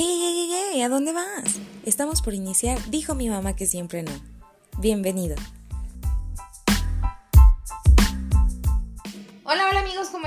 ¡Hey, hey, hey, hey! ¿A dónde vas? Estamos por iniciar Dijo mi mamá que siempre no. Bienvenido.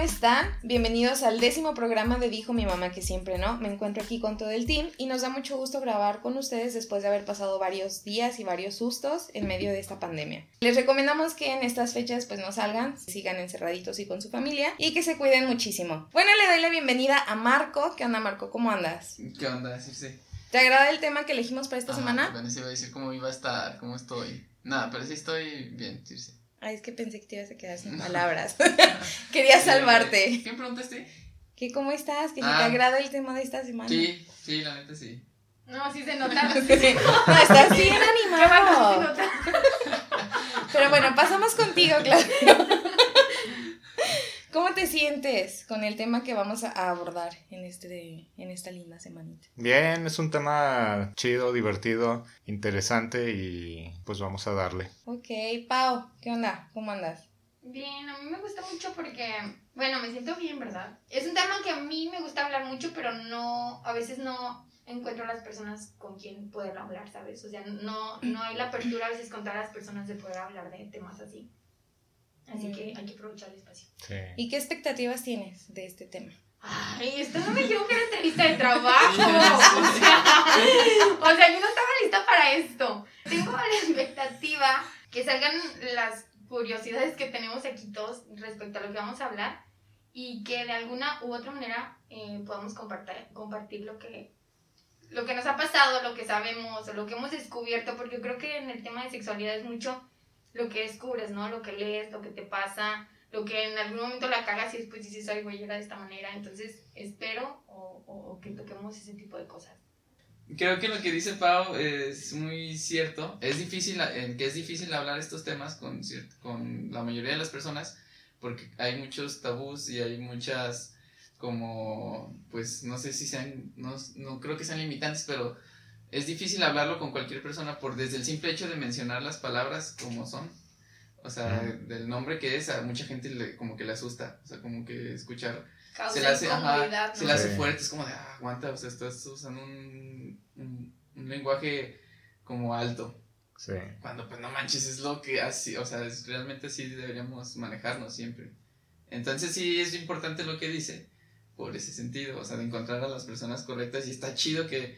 Están? Bienvenidos al décimo programa de Dijo mi mamá que siempre no. Me encuentro aquí con todo el team y nos da mucho gusto grabar con ustedes después de haber pasado varios días y varios sustos en medio de esta pandemia. Les recomendamos que en estas fechas pues no salgan, sigan encerraditos y con su familia y que se cuiden muchísimo. Bueno, le doy la bienvenida a Marco. ¿Qué onda Marco? ¿Cómo andas? ¿Qué onda? Sí, sí. ¿Te agrada el tema que elegimos para esta Ajá, semana? Apenas iba a decir cómo iba a estar, cómo estoy. Nada, pero sí estoy bien, sí, sí. Ay, es que pensé que te ibas a quedar sin palabras. Quería salvarte. ¿Qué preguntaste? ¿Qué, ¿Cómo estás? ¿Que si Ah. te agrada el tema de esta semana? Sí, sí, la neta sí. No, sí se nota. No, estás bien Qué bueno, sí se animado. nota. Pero bueno, pasamos contigo, claro. ¿Cómo te sientes con el tema que vamos a abordar en, este, en esta linda semanita? Bien, es un tema chido, divertido, interesante y pues vamos a darle. Ok, Pau, ¿qué onda? ¿Cómo andas? Bien, a mí me gusta mucho porque, bueno, me siento bien, ¿verdad? Es un tema que a mí me gusta hablar mucho, pero no, a veces no encuentro las personas con quien poder hablar, ¿sabes? O sea, no, no hay la apertura a veces con todas las personas de poder hablar de temas así. Así que hay que aprovechar el espacio. Sí. ¿Y qué expectativas tienes de este tema? Ay, esto no me dijeron que era entrevista de trabajo. O sea, o sea, yo no estaba lista para esto. Tengo la expectativa que salgan las curiosidades que tenemos aquí todos respecto a lo que vamos a hablar y que de alguna u otra manera eh, podamos compartir, compartir lo que, lo que nos ha pasado, lo que sabemos o lo que hemos descubierto, porque yo creo que en el tema de sexualidad es mucho lo que descubres, ¿no? Lo que lees, lo que te pasa, lo que en algún momento la cagas y después dices, ay, güey, era de esta manera. Entonces, espero o, o- o que toquemos ese tipo de cosas. Creo que lo que dice Pau es muy cierto. Es difícil, eh, que es difícil hablar estos temas con, con la mayoría de las personas porque hay muchos tabús y hay muchas como, pues no sé si sean, no, no creo que sean limitantes, pero es difícil hablarlo con cualquier persona por desde el simple hecho de mencionar las palabras como son. O sea, del nombre que es, a mucha gente le, como que le asusta. O sea, como que escuchar Causa se le hace, ajá, se le hace Sí. fuerte, es como de, ah, aguanta, o sea, estás usando un, un, un lenguaje como alto, Sí. cuando pues no manches, es lo que así, o sea, es, realmente así deberíamos manejarnos siempre. Entonces sí es importante lo que dice, por ese sentido, o sea, de encontrar a las personas correctas y está chido que,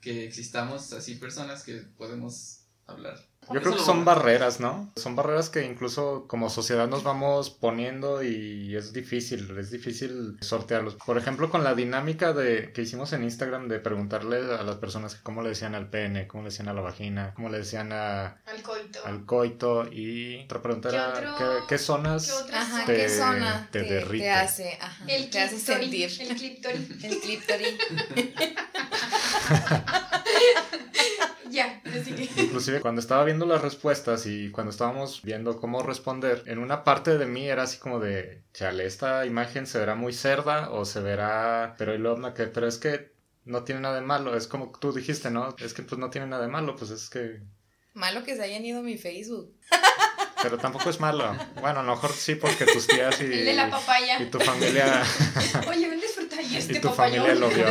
que existamos así personas que podemos hablar. Yo creo que son barreras, ¿no? Son barreras que incluso como sociedad nos vamos poniendo y es difícil, es difícil sortearlos. Por ejemplo, con la dinámica de que hicimos en Instagram de preguntarle a las personas cómo le decían al pene, cómo le decían a la vagina, cómo le decían a- Al coito. al coito y otra pregunta ¿Qué era otro- ¿qué, qué zonas ¿Qué Ajá? Te- ¿qué zona te te, derrite. te hace, ajá, El te hace sentir? El clíptori. El clíptori. ya, así que. Inclusive cuando estaba viendo las respuestas y cuando estábamos viendo cómo responder, en una parte de mí era así como de, chale, esta imagen se verá muy cerda o se verá, pero y me quedé, pero es que no tiene nada de malo, es como tú dijiste, ¿no? Es que pues no tiene nada de malo, pues es que, Malo que se hayan ido a mi Facebook. pero tampoco es malo. Bueno, a lo mejor sí porque tus tías y, El de la papaya. y tu familia Oye, ven disfrutar y y este tu papayón. familia lo vio.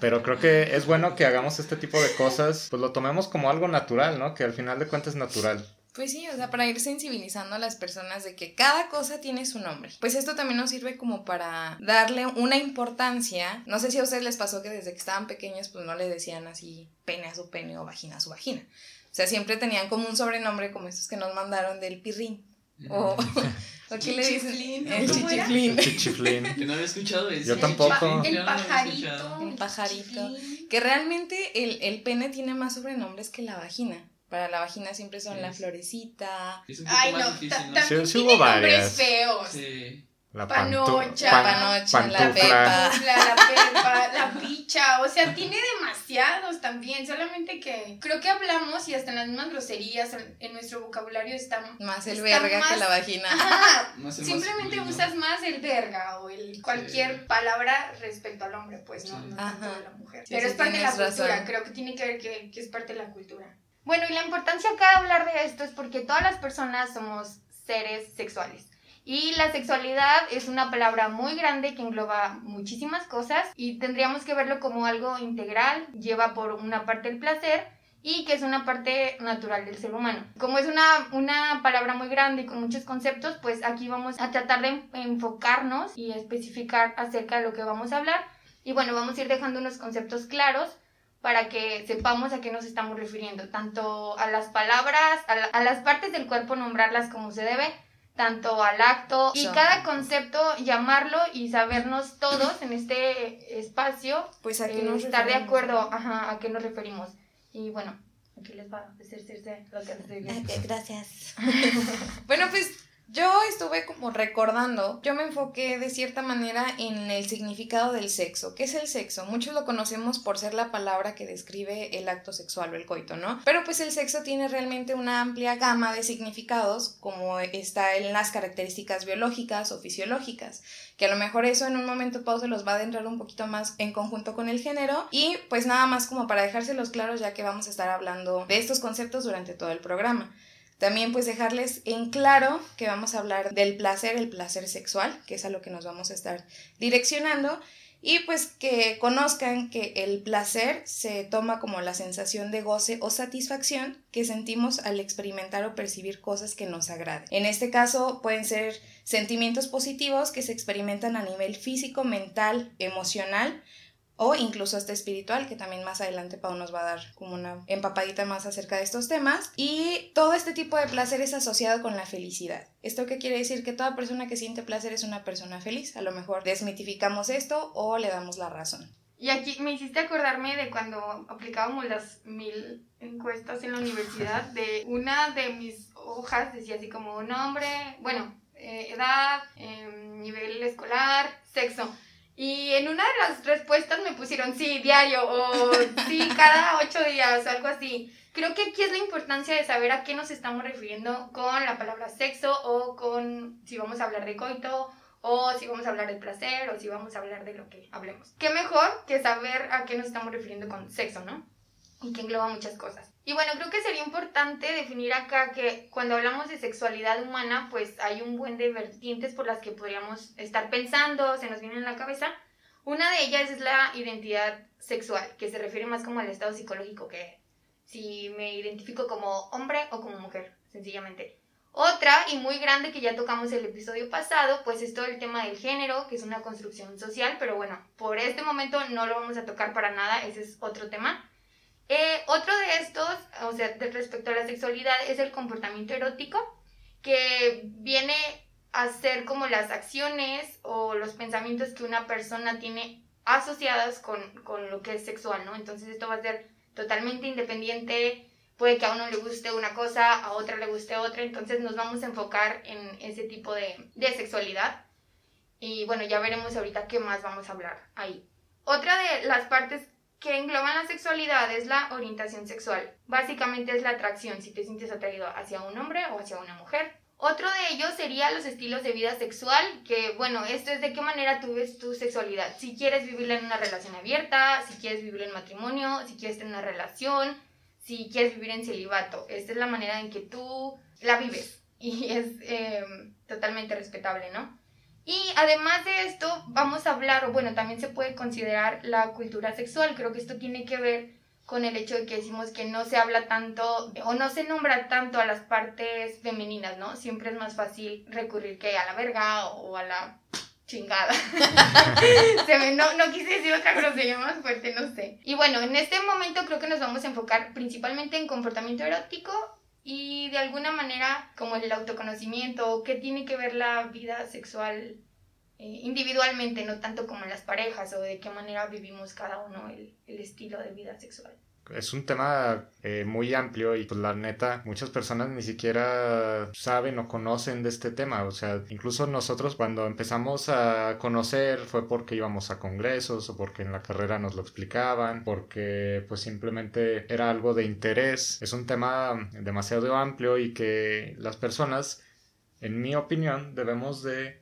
Pero creo que es bueno que hagamos este tipo de cosas, pues lo tomemos como algo natural, ¿no? Que al final de cuentas es natural. Pues sí, o sea, para ir sensibilizando a las personas de que cada cosa tiene su nombre. Pues esto también nos sirve como para darle una importancia. No sé si a ustedes les pasó que desde que estaban pequeños pues no le decían así pene a su pene o vagina a su vagina. O sea, siempre tenían como un sobrenombre como estos que nos mandaron del pirrín. O, o ¿qué le dicen? Chichiflín, El ¿cómo era? chichiflín. Chichiflín. Que no había escuchado eso. Yo tampoco. El pajarito. El pajarito. chichiflín. Que realmente el, el pene tiene más sobrenombres que la vagina. Para la vagina siempre son Sí. la florecita, Es un poco Ay, más no, difícil, ¿no? Sí, sí hubo nombres varias. feos. Sí. La Panocha. pan- panocha, la pepa. La, pepa, la picha, o sea, tiene demasiados también, solamente que creo que hablamos y hasta en las mismas groserías en, nuestro vocabulario está más el está verga que más- la vagina. Ajá, el simplemente masculino. usas más el verga o el cualquier Sí. palabra respecto al hombre, pues no, Sí. no tanto de la mujer. Sí, Pero sí, es parte de la tienes cultura, razón. creo que tiene que ver que, que es parte de la cultura. Bueno, y la importancia acá de hablar de esto es porque todas las personas somos seres sexuales. Y la sexualidad es una palabra muy grande que engloba muchísimas cosas y tendríamos que verlo como algo integral, lleva por una parte el placer y que es una parte natural del ser humano. Como es una, una palabra muy grande y con muchos conceptos, pues aquí vamos a tratar de enfocarnos y especificar acerca de lo que vamos a hablar. Y bueno, vamos a ir dejando unos conceptos claros para que sepamos a qué nos estamos refiriendo, tanto a las palabras, a, a las partes del cuerpo, nombrarlas como se debe, tanto al acto y cada concepto llamarlo y sabernos todos en este espacio pues a qué eh, nos estar de acuerdo ajá, a qué nos referimos y bueno aquí les va a decir Circe lo que hace bien. Gracias. bueno, pues yo estuve como recordando, yo me enfoqué de cierta manera en el significado del sexo. ¿Qué es el sexo? Muchos lo conocemos por ser la palabra que describe el acto sexual o el coito, ¿no? Pero pues el sexo tiene realmente una amplia gama de significados, como está en las características biológicas o fisiológicas, que a lo mejor eso en un momento Pau se los va a adentrar un poquito más en conjunto con el género. Y pues nada más como para dejárselos claros, ya que vamos a estar hablando de estos conceptos durante todo el programa. También pues dejarles en claro que vamos a hablar del placer, el placer sexual, que es a lo que nos vamos a estar direccionando, y pues que conozcan que el placer se toma como la sensación de goce o satisfacción que sentimos al experimentar o percibir cosas que nos agraden. En este caso pueden ser sentimientos positivos que se experimentan a nivel físico, mental, emocional, o incluso hasta espiritual, que también más adelante Pau nos va a dar como una empapadita más acerca de estos temas. Y todo este tipo de placer es asociado con la felicidad. ¿Esto qué quiere decir? Que toda persona que siente placer es una persona feliz. A lo mejor desmitificamos esto o le damos la razón. y aquí me hiciste acordarme de cuando aplicábamos las mil encuestas en la universidad de una de mis hojas decía así como nombre bueno eh, edad em, nivel escolar sexo y en una de las respuestas me pusieron sí, diario o sí, cada ocho días o algo así. Creo que aquí es la importancia de saber a qué nos estamos refiriendo con la palabra sexo o con si vamos a hablar de coito o si vamos a hablar de placer o si vamos a hablar de lo que hablemos. ¿Qué mejor que saber a qué nos estamos refiriendo con sexo, no? Y que engloba muchas cosas. Y bueno, creo que sería importante definir acá que cuando hablamos de sexualidad humana, pues hay un buen de vertientes por las que podríamos estar pensando, se nos viene en la cabeza. Una de ellas es la identidad sexual, que se refiere más como al estado psicológico, que si me identifico como hombre o como mujer, sencillamente. Otra, y muy grande, que ya tocamos el episodio pasado, pues es todo el tema del género, que es una construcción social, pero bueno, por este momento no lo vamos a tocar para nada, ese es otro tema. Eh, otro de estos, o sea, de respecto a la sexualidad, es el comportamiento erótico, que viene a ser como las acciones o los pensamientos que una persona tiene asociadas con, con lo que es sexual, ¿no? Entonces esto va a ser totalmente independiente, puede que a uno le guste una cosa, a otra le guste otra, entonces nos vamos a enfocar en ese tipo de, de sexualidad. Y bueno, ya veremos ahorita qué más vamos a hablar ahí. Otra de las partes que engloban la sexualidad es la orientación sexual. Básicamente es la atracción, si te sientes atraído hacia un hombre o hacia una mujer. Otro de ellos sería los estilos de vida sexual, que bueno, esto es de qué manera tú ves tu sexualidad. Si quieres vivirla en una relación abierta, si quieres vivir en matrimonio, si quieres tener una relación, si quieres vivir en celibato. Esta es la manera en que tú la vives y es eh, totalmente respetable, ¿no? Y además de esto, vamos a hablar, o bueno, también se puede considerar la cultura sexual. Creo que esto tiene que ver con el hecho de que decimos que no se habla tanto o no se nombra tanto a las partes femeninas, ¿no? Siempre es más fácil recurrir que a la verga o a la chingada. no, no quise decir otra grosería más fuerte, no sé. Y bueno, en este momento creo que nos vamos a enfocar principalmente en comportamiento erótico y de alguna manera como el autoconocimiento, qué tiene que ver la vida sexual eh, individualmente, no tanto como en las parejas o de qué manera vivimos cada uno el, el estilo de vida sexual. Es un tema eh, muy amplio y pues la neta, muchas personas ni siquiera saben o conocen de este tema. O sea, incluso nosotros cuando empezamos a conocer fue porque íbamos a congresos o porque en la carrera nos lo explicaban, porque pues simplemente era algo de interés. Es un tema demasiado amplio y que las personas, en mi opinión, debemos de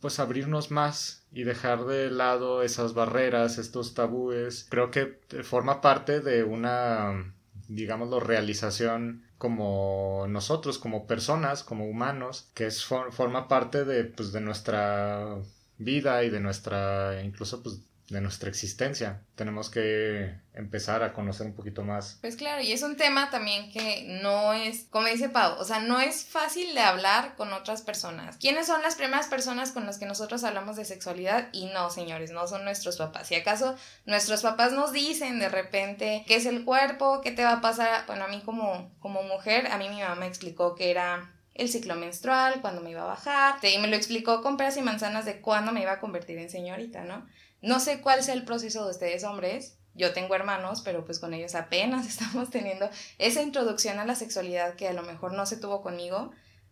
pues abrirnos más y dejar de lado esas barreras, estos tabúes. Creo que forma parte de una digámoslo, realización como nosotros, como personas, como humanos, que es, forma parte de, pues, de nuestra vida y de nuestra, incluso pues de nuestra existencia. Tenemos que empezar a conocer un poquito más. Pues claro, y es un tema también que no es, como dice Pau, o sea, no es fácil de hablar con otras personas. ¿Quiénes son las primeras personas con las que nosotros hablamos de sexualidad? Y no, señores, no son nuestros papás. Si acaso nuestros papás nos dicen de repente qué es el cuerpo, qué te va a pasar, bueno, a mí como, como mujer, a mí mi mamá me explicó que era el ciclo menstrual, cuándo me iba a bajar, y me lo explicó con peras y manzanas de cuándo me iba a convertir en señorita, ¿no? No sé cuál sea el proceso de ustedes hombres. Yo tengo hermanos, pero pues con ellos apenas estamos teniendo esa introducción a la sexualidad que a lo mejor no se tuvo conmigo,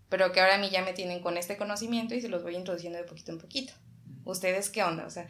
pero que ahora a mí ya me tienen con este conocimiento y se los voy introduciendo de poquito en poquito. ¿Ustedes qué onda? O sea,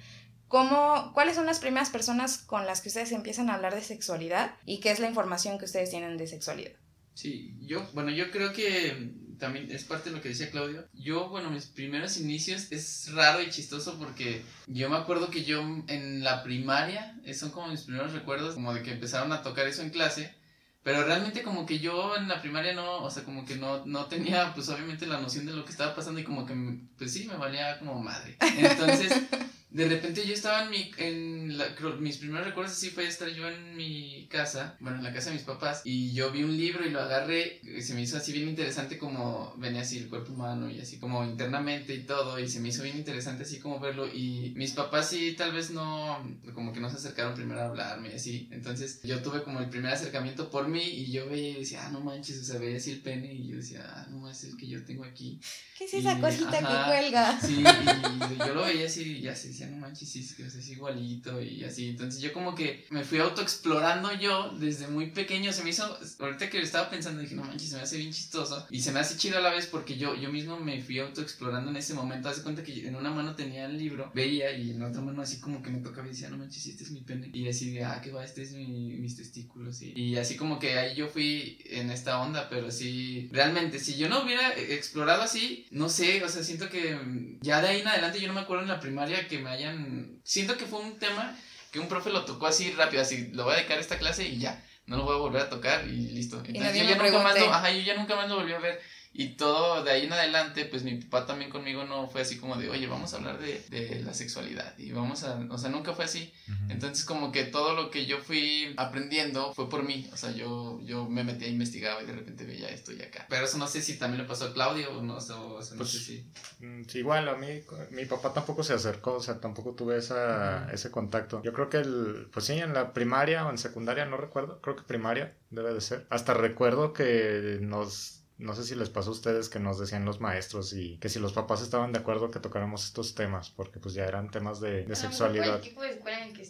¿cómo, ¿cuáles son las primeras personas con las que ustedes empiezan a hablar de sexualidad y qué es la información que ustedes tienen de sexualidad? Sí, yo, bueno, yo creo que también es parte de lo que decía Claudio. Yo, bueno, mis primeros inicios es raro y chistoso porque yo me acuerdo que yo en la primaria, son como mis primeros recuerdos, como de que empezaron a tocar eso en clase. Pero realmente como que yo en la primaria no, o sea, como que no, no tenía pues obviamente la noción de lo que estaba pasando y como que pues sí, me valía como madre. Entonces de repente yo estaba en mi, en la, mis primeros recuerdos así fue estar yo en mi casa, bueno, en la casa de mis papás, y yo vi un libro y lo agarré, y se me hizo así bien interesante como venía así el cuerpo humano y así como internamente y todo, y se me hizo bien interesante así como verlo, y mis papás sí tal vez no, como que no se acercaron primero a hablarme y así, entonces yo tuve como el primer acercamiento por mí y yo veía y decía, ah, no manches, o sea, veía así el pene y yo decía, ah, no manches, el que yo tengo aquí. ¿Qué es esa cosita que cuelga? Sí, y yo lo veía así y ya se decía, no manches, sí, es igualito y así. Entonces yo como que me fui autoexplorando yo desde muy pequeño. Se me hizo, ahorita que estaba pensando, dije, no manches, se me hace bien chistoso. Y se me hace chido a la vez porque yo, yo mismo me fui autoexplorando en ese momento. Hace cuenta que en una mano tenía el libro, veía y en otra mano así como que me tocaba y decía, no manches, este es mi pene. Y así de, ah, qué va, este es mi, mis testículos. Y, y así como que ahí yo fui en esta onda, pero sí, realmente, si yo no hubiera explorado así, no sé, o sea, siento que ya de ahí en adelante yo no me acuerdo en la primaria que me hayan siento que fue un tema que un profe lo tocó así rápido, así, lo voy a dedicar a esta clase y ya, no lo voy a volver a tocar y listo. Entonces yo, ya nunca más ajá, yo ya nunca más lo volví a ver. Y todo de ahí en adelante, pues mi papá también conmigo no fue así como de, oye, vamos a hablar de, de la sexualidad. Y vamos a, o sea, nunca fue así. Entonces como que todo lo que yo fui aprendiendo fue por mí. O sea, yo, yo me metí a investigar y de repente veía esto y acá. Pero eso no sé si también le pasó a Claudio o no, o sea, no pues, sé si... Mm, igual, a mí, mi papá tampoco se acercó, o sea, tampoco tuve esa, ese contacto. Yo creo que, el, pues sí, en la primaria o en secundaria, no recuerdo, creo que primaria debe de ser. Hasta recuerdo que nos no sé si les pasó a ustedes que nos decían los maestros y que si los papás estaban de acuerdo que tocáramos estos temas, porque pues ya eran temas de, de sexualidad.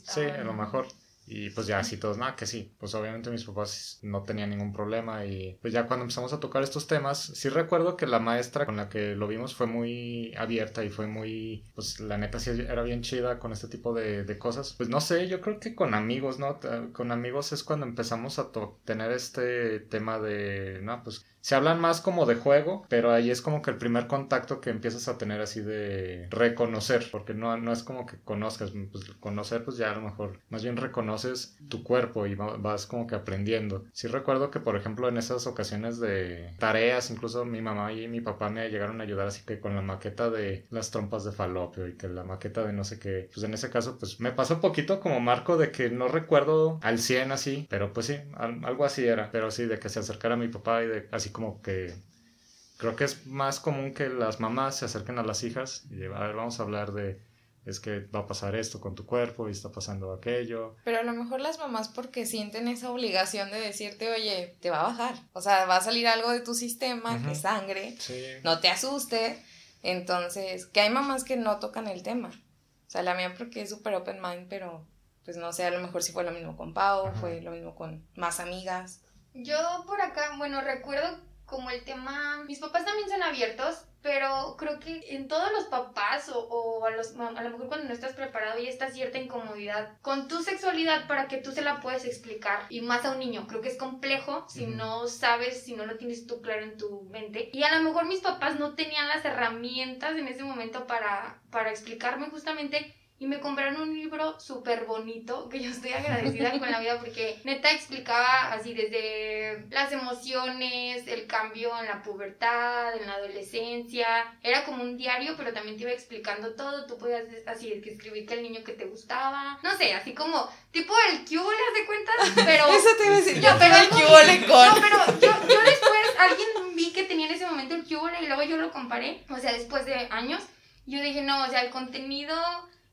Sí, a lo mejor. Y pues ya así todos, nada, que sí. Pues obviamente mis papás no tenían ningún problema y pues ya cuando empezamos a tocar estos temas, sí recuerdo que la maestra con la que lo vimos fue muy abierta y fue muy, pues la neta sí era bien chida con este tipo de, de cosas. Pues no sé, yo creo que con amigos, ¿no? Con amigos es cuando empezamos a tener este tema de, no, pues se hablan más como de juego, pero ahí es como que el primer contacto que empiezas a tener así de reconocer, porque no, no es como que conozcas, pues conocer pues ya a lo mejor más bien reconoces tu cuerpo y vas como que aprendiendo. Sí recuerdo que por ejemplo en esas ocasiones de tareas, incluso mi mamá y mi papá me llegaron a ayudar así que con la maqueta de las trompas de falopio y que la maqueta de no sé qué, pues en ese caso pues me pasó un poquito como marco de que no recuerdo al 100 así, pero pues sí, algo así era, pero sí de que se acercara mi papá y de así como que creo que es más común que las mamás se acerquen a las hijas y a ver, vamos a hablar de es que va a pasar esto con tu cuerpo y está pasando aquello. Pero a lo mejor las mamás porque sienten esa obligación de decirte, oye, te va a bajar. O sea, va a salir algo de tu sistema, de sangre, no te asuste. Entonces, que hay mamás que no tocan el tema. O sea, la mía porque es súper open mind, pero pues no sé, a lo mejor si fue lo mismo con Pau, fue lo mismo con más amigas. Yo por acá, bueno, recuerdo como el tema, mis papás también son abiertos, pero creo que en todos los papás o, o, a, los, a lo mejor cuando no estás preparado y está cierta incomodidad con tu sexualidad para que tú se la puedes explicar y más a un niño, creo que es complejo si no sabes, si no lo tienes tú claro en tu mente. Y a lo mejor mis papás no tenían las herramientas en ese momento para, para explicarme justamente y me compraron un libro súper bonito que yo estoy agradecida con la vida porque neta explicaba así desde las emociones, el cambio en la pubertad, en la adolescencia. Era como un diario, pero también te iba explicando todo. Tú podías así que escribir que el niño que te gustaba. No sé, así como tipo el Q, ¿le de cuentas? Pero... Eso te iba a decir, yo pero el cubole con... No, pero yo, yo después, alguien vi que tenía en ese momento el Cubole y luego yo lo comparé, o sea, después de años, yo dije, no, o sea, el contenido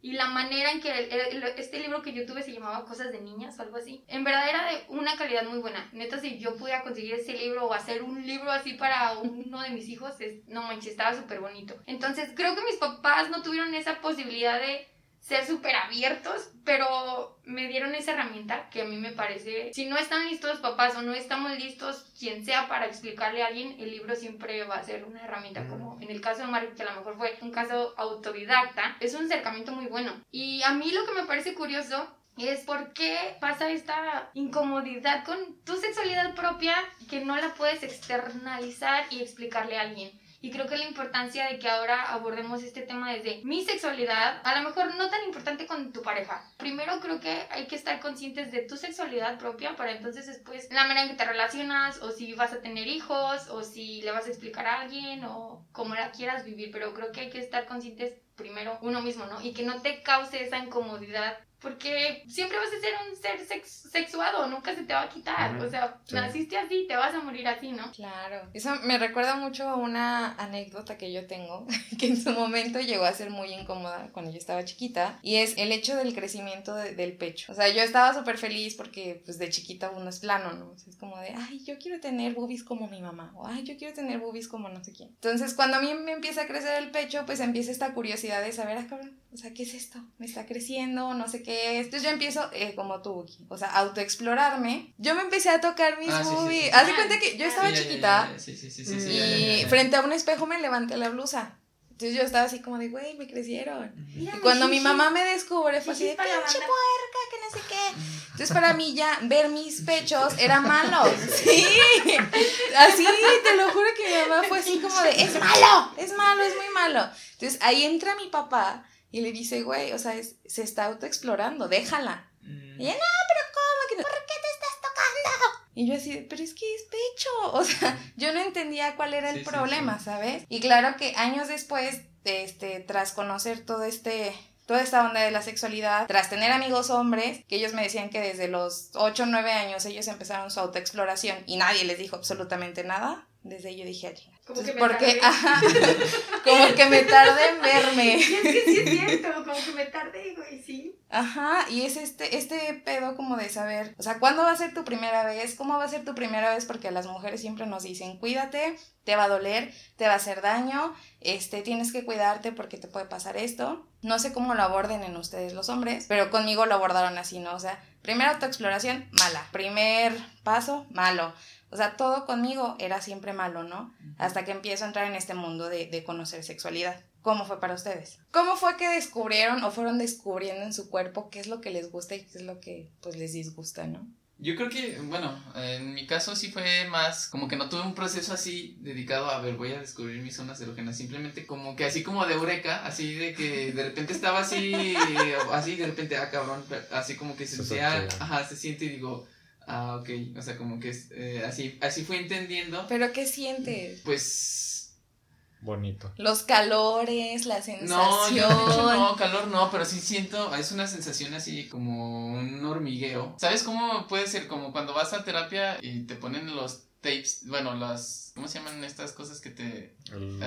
y la manera en que el- este libro que yo tuve se llamaba Cosas de Niñas o algo así, en verdad era de una calidad muy buena. Neta, si yo pudiera conseguir ese libro o hacer un libro así para uno de mis hijos, es, no manches, estaba súper bonito. Entonces, creo que mis papás no tuvieron esa posibilidad de ser súper abiertos, pero me dieron esa herramienta que a mí me parece, si no están listos papás o no estamos listos, quien sea para explicarle a alguien, el libro siempre va a ser una herramienta, como en el caso de Mario, que a lo mejor fue un caso autodidacta, es un acercamiento muy bueno. Y a mí lo que me parece curioso es por qué pasa esta incomodidad con tu sexualidad propia que no la puedes externalizar y explicarle a alguien. Y creo que la importancia de que ahora abordemos este tema desde mi sexualidad, a lo mejor no tan importante con tu pareja. Primero creo que hay que estar conscientes de tu sexualidad propia para entonces después la manera en que te relacionas o si vas a tener hijos o si le vas a explicar a alguien o cómo la quieras vivir. Pero creo que hay que estar conscientes primero uno mismo, ¿no? Y que no te cause esa incomodidad. Porque siempre vas a ser un ser sex- sexuado, nunca se te va a quitar. O sea, Sí. naciste así, te vas a morir así, ¿no? Claro, eso me recuerda mucho a una anécdota que yo tengo, que en su momento llegó a ser muy incómoda cuando yo estaba chiquita, y es el hecho del crecimiento de- del pecho. O sea, yo estaba súper feliz porque pues de chiquita uno es plano, ¿no? O sea, es como de, ay, yo quiero tener boobies como mi mamá, o ay, yo quiero tener boobies como no sé quién. Entonces, cuando a mí me empieza a crecer el pecho, pues empieza esta curiosidad de saber, ah, cabrón, o sea, ¿qué es esto? ¿Me está creciendo? No sé qué es. Entonces yo empiezo, eh, como tú, Buki, o sea, autoexplorarme. Yo me empecé a tocar mis Ah, sí, sí, boobies. sí. Haz de cuenta que yo estaba Sí, chiquita Sí, sí, sí, sí, sí, y frente a un espejo me levanté la blusa. Entonces yo estaba así como de, güey, me crecieron. Mira Y cuando mi mamá me descubre fue así de, pinche banda". puerca, que no sé qué. Entonces para mí ya ver mis pechos era malo. Sí. Así, te lo juro que mi mamá fue así como de, es malo, es malo, es muy malo. Entonces ahí entra mi papá y le dice, güey, o sea, es- se está autoexplorando, déjala. Mm. Y ella, no, pero ¿cómo que no? ¿Por qué te estás tocando? Y yo así, pero es que es pecho. O sea, yo no entendía cuál era el Sí, problema, sí. ¿sabes? Y claro que años después, de este, tras conocer todo este, toda esta onda de la sexualidad, tras tener amigos hombres, que ellos me decían que desde los 8 o 9 años ellos empezaron su autoexploración y nadie les dijo absolutamente nada, desde ahí yo dije. Como Entonces, que me porque, tardé. ajá, como que me tardé en verme. Y es que sí es cierto, como que me tardé, güey, sí. Ajá, y es este, este pedo como de saber, o sea, ¿cuándo va a ser tu primera vez? ¿Cómo va a ser tu primera vez? Porque las mujeres siempre nos dicen, cuídate, te va a doler, te va a hacer daño, este, tienes que cuidarte porque te puede pasar esto. No sé cómo lo aborden en ustedes los hombres, pero conmigo lo abordaron así, ¿no? O sea, primera autoexploración, mala. Primer paso, malo. O sea, todo conmigo era siempre malo, ¿no? Hasta que empiezo a entrar en este mundo de, de conocer sexualidad. ¿Cómo fue para ustedes? ¿Cómo fue que descubrieron o fueron descubriendo en su cuerpo qué es lo que les gusta y qué es lo que pues les disgusta, ¿no? Yo creo que, bueno, en mi caso sí fue más como que no tuve un proceso así dedicado a ver, voy a descubrir mis zonas erógenas. Simplemente como que así como de eureka, así de que de repente estaba así, así de repente, ah, cabrón, así como que se ajá, se siente y digo, ah, ok, o sea, como que eh, así, así fui entendiendo, ¿Pero qué sientes? pues Bonito. Los calores, la No, sensación. yo no, calor no, pero sí siento, es una sensación así como un hormigueo. ¿Sabes cómo puede ser? Como cuando vas a terapia y te ponen los tapes, bueno, las, ¿cómo se llaman estas cosas que te...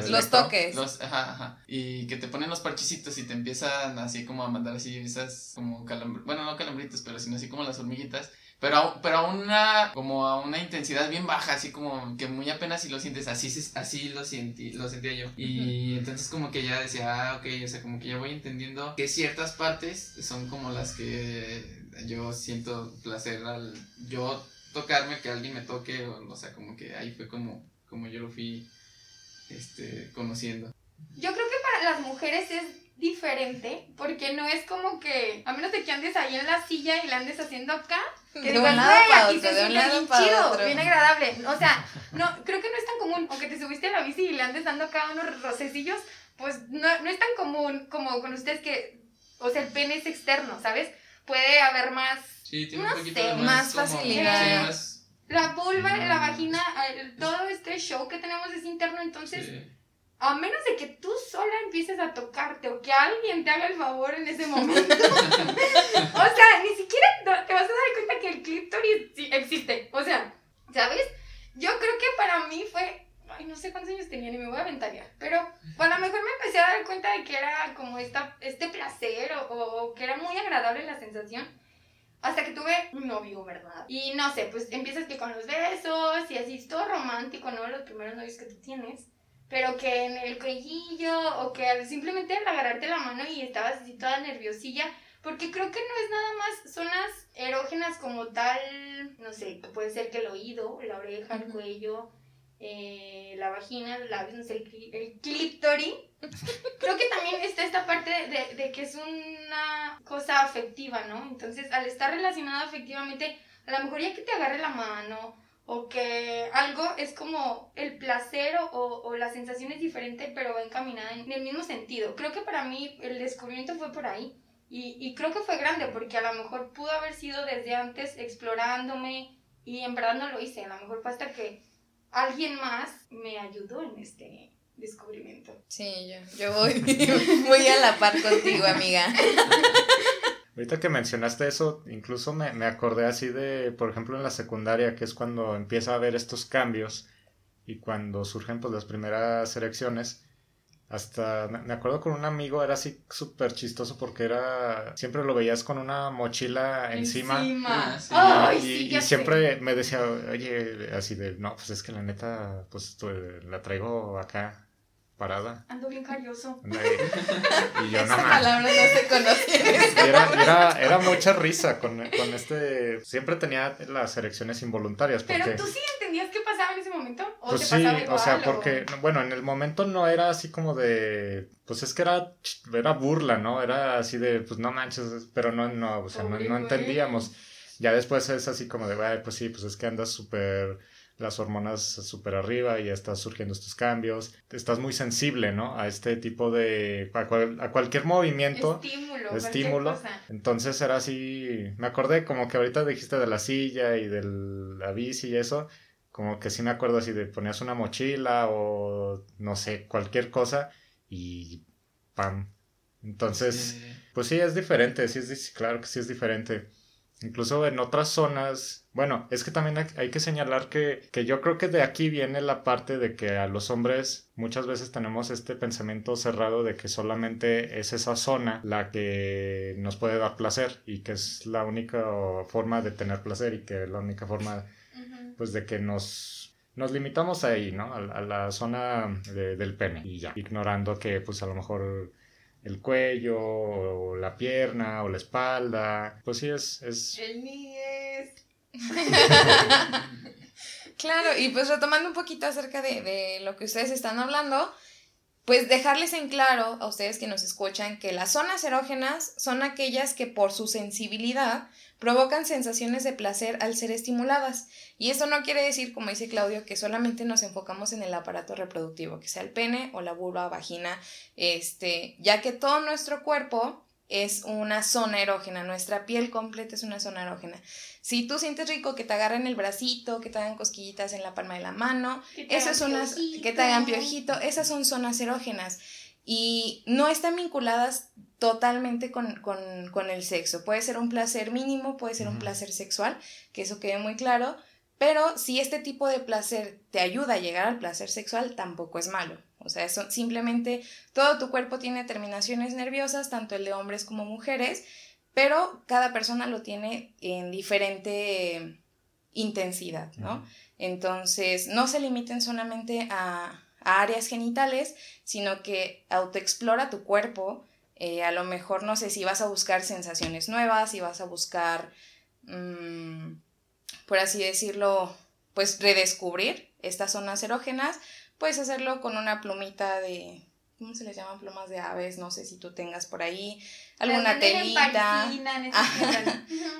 Los toques. Los, ajá, ajá. Y que te ponen los parchicitos y te empiezan así como a mandar así esas como calambritos, bueno, no calambritos, pero sino así como las hormiguitas. Pero, a- pero a una, como a una intensidad bien baja, así como que muy apenas si lo sientes, así, así lo, sentí, lo sentía yo. Y entonces como que ya decía, ah, ok, o sea, como que ya voy entendiendo que ciertas partes son como las que yo siento placer al yo tocarme, que alguien me toque, o, o sea, como que ahí fue como, como yo lo fui este, conociendo. Yo creo que para las mujeres es diferente, porque no es como que, a menos de que andes ahí en la silla y la andes haciendo acá, que De digas, un lado "Güey, para aquí otro, se de un siente lado bien para chido, otro". bien agradable. O sea, no, creo que no es tan común, aunque te subiste a la bici y le andes dando acá unos rocecillos, pues no, no es tan común como con ustedes que o sea, el pene es externo, ¿sabes? Puede haber más... Sí, tiene No un poquito sé, de más como- facilidad. sí, más- La vulva, la vagina, el- todo este show que tenemos es interno, entonces, sí. a menos de que tú sola empieces a tocarte o que alguien te haga el favor en ese momento, o sea, ni siquiera te te vas a dar cuenta que el clítoris existe, o sea, ¿sabes? Yo creo que para mí fue, ay, no sé cuántos años tenía ni me voy a aventanear, pero a lo mejor me empecé a dar cuenta de que era como esta, este placer o, o- que era muy agradable la sensación. Hasta que tuve un novio, ¿verdad? Y no sé, pues empiezas que con los besos y así, todo romántico, ¿no? Los primeros novios que tú tienes. Pero que en el cuellillo o que simplemente al agarrarte la mano y estabas así toda nerviosilla. Porque creo que no es nada más zonas erógenas como tal, no sé, que puede ser que el oído, la oreja, el cuello, eh, la vagina, los labios, no sé, el, el clítoris. Creo que también está esta parte de, de que es una cosa afectiva, ¿no? Entonces, al estar relacionado afectivamente, a lo mejor ya que te agarre la mano o que algo es como el placer o, o la sensación es diferente, pero va encaminada en el mismo sentido. Creo que para mí el descubrimiento fue por ahí. Y, y creo que fue grande porque a lo mejor pudo haber sido desde antes explorándome y en verdad no lo hice. A lo mejor fue hasta que alguien más me ayudó en este descubrimiento. Sí, yo, yo voy, voy a la par contigo, amiga. Ahorita que mencionaste eso, incluso me, me acordé así de, por ejemplo, en la secundaria, que es cuando empieza a haber estos cambios y cuando surgen pues las primeras erecciones. Hasta me acuerdo con un amigo, era así súper chistoso porque era, siempre lo veías con una mochila encima. Ah, sí. Ay, y, sí, y ya sé. siempre me decía, oye, así de, no, pues es que la neta, pues la traigo acá, parada. Ando bien ahí". Y yo, no Esa palabra no se conocía. era, era, era mucha risa con, con este. Siempre tenía las erecciones involuntarias. Porque, Pero tú sí entendías ese momento. ¿O pues te sí, igual, o sea, porque, bueno, en el momento no era así como de. Pues es que era, era burla, ¿no? Era así de, pues no manches, pero no, no, o sea, no, no entendíamos. Ya después es así como de, "Ay, pues sí, pues es que andas súper. Las hormonas súper arriba y ya estás surgiendo estos cambios. Estás muy sensible, ¿no? A este tipo de. A, cual- a cualquier movimiento. Estímulo. cualquier estímulo. cosa. Entonces era así, me acordé como que ahorita dijiste de la silla y de la bici y eso, como que sí me acuerdo así de ponías una mochila o no sé, cualquier cosa y pam. Entonces, pues sí es diferente, sí es claro que sí es diferente. Incluso en otras zonas, bueno, es que también hay, que señalar que, que yo creo que de aquí viene la parte de que a los hombres muchas veces tenemos este pensamiento cerrado de que solamente es esa zona la que nos puede dar placer y que es la única forma de tener placer y que es la única forma Ujú. Pues de que nos nos limitamos ahí, ¿no? A, a la zona de- del pene y ya, ignorando que pues a lo mejor el cuello o la pierna o la espalda, pues sí es, es El Miguel. Claro, y pues retomando un poquito acerca de, de lo que ustedes están hablando, pues dejarles en claro a ustedes que nos escuchan que las zonas erógenas son aquellas que por su sensibilidad provocan sensaciones de placer al ser estimuladas. Y esto no quiere decir, como dice Claudio, que solamente nos enfocamos en el aparato reproductivo, que sea el pene o la vulva, vagina, este, ya que todo nuestro cuerpo es una zona erógena, nuestra piel completa es una zona erógena. Si tú sientes rico que te agarren el bracito, que te hagan cosquillitas en la palma de la mano, hagan unas piojito. que te hagan piojito, esas son zonas erógenas y no están vinculadas totalmente con, con- con el sexo. Puede ser un placer mínimo, puede ser un placer sexual, que eso quede muy claro, pero si este tipo de placer te ayuda a llegar al placer sexual, tampoco es malo. O sea, eso simplemente todo tu cuerpo tiene terminaciones nerviosas, tanto el de hombres como mujeres, pero cada persona lo tiene en diferente intensidad, ¿no? Entonces, no se limiten solamente a, a áreas genitales, sino que autoexplora tu cuerpo. Eh, a lo mejor, no sé si vas a buscar sensaciones nuevas, si vas a buscar, mm, por así decirlo, pues redescubrir estas zonas erógenas, puedes hacerlo con una plumita de, ¿cómo se les llaman? Plumas de aves, no sé si tú tengas por ahí, alguna telita. Parisina.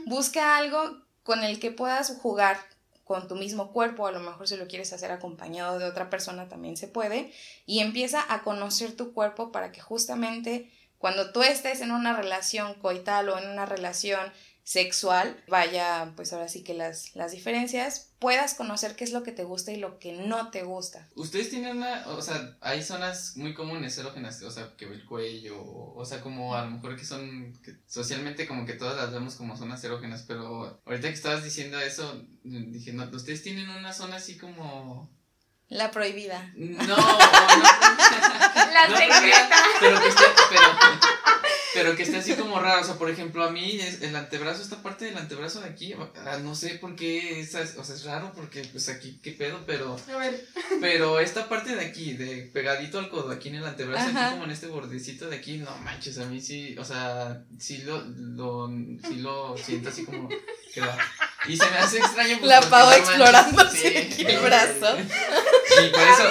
Busca algo con el que puedas jugar con tu mismo cuerpo, a lo mejor si lo quieres hacer acompañado de otra persona también se puede, y empieza a conocer tu cuerpo para que justamente cuando tú estés en una relación coital o en una relación sexual, vaya, pues ahora sí que las, las diferencias, puedas conocer qué es lo que te gusta y lo que no te gusta. Ustedes tienen una, o sea, hay zonas muy comunes erógenas, o sea, que el cuello, o sea, como a lo mejor que son, que socialmente como que todas las vemos como zonas erógenas, pero ahorita que estabas diciendo eso, dije, no, ustedes tienen una zona así como... La prohibida. No, no, no La no, secreta. Pero que esté, pero, pero que esté así como raro. O sea, por ejemplo, a mí es- el antebrazo, esta parte del antebrazo de aquí, ah, no sé por qué, es, o sea, es raro porque pues aquí, qué pedo, pero, A ver, pero esta parte de aquí, de pegadito al codo, aquí en el antebrazo, Ajá. aquí como en este bordecito de aquí, no manches, a mí sí, o sea, sí lo, lo, sí lo siento así como que va. Y se me hace extraño. pues, La Pau no sí. aquí el brazo. Y por eso,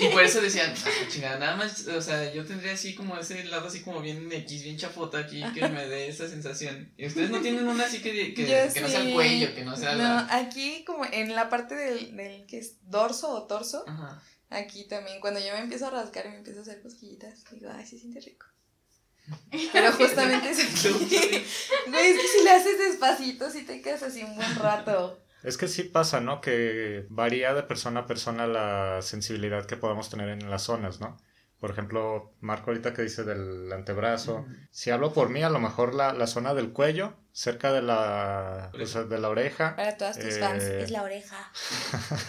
y por eso decían, "Ah, chingada, nada más, o sea, yo tendría así como ese lado así como bien X, bien chafota aquí, que me dé esa sensación. Y ustedes no tienen una así que, que, no sea el cuello, que no sea No, la... aquí como en la parte del, del que es dorso o torso, Ajá. aquí también, cuando yo me empiezo a rascar y me empiezo a hacer cosquillitas, digo, ay, sí siente rico. Pero justamente es aquí. Güey, es que si le haces despacito, si te quedas así un buen rato. Es que sí pasa, ¿no? Que varía de persona a persona la sensibilidad que podamos tener en las zonas, ¿no? Por ejemplo, Marco ahorita que dice del antebrazo. Si hablo por mí, a lo mejor la, la zona del cuello, cerca de la, o sea, de la oreja. Para todas tus Eh, fans, es la oreja.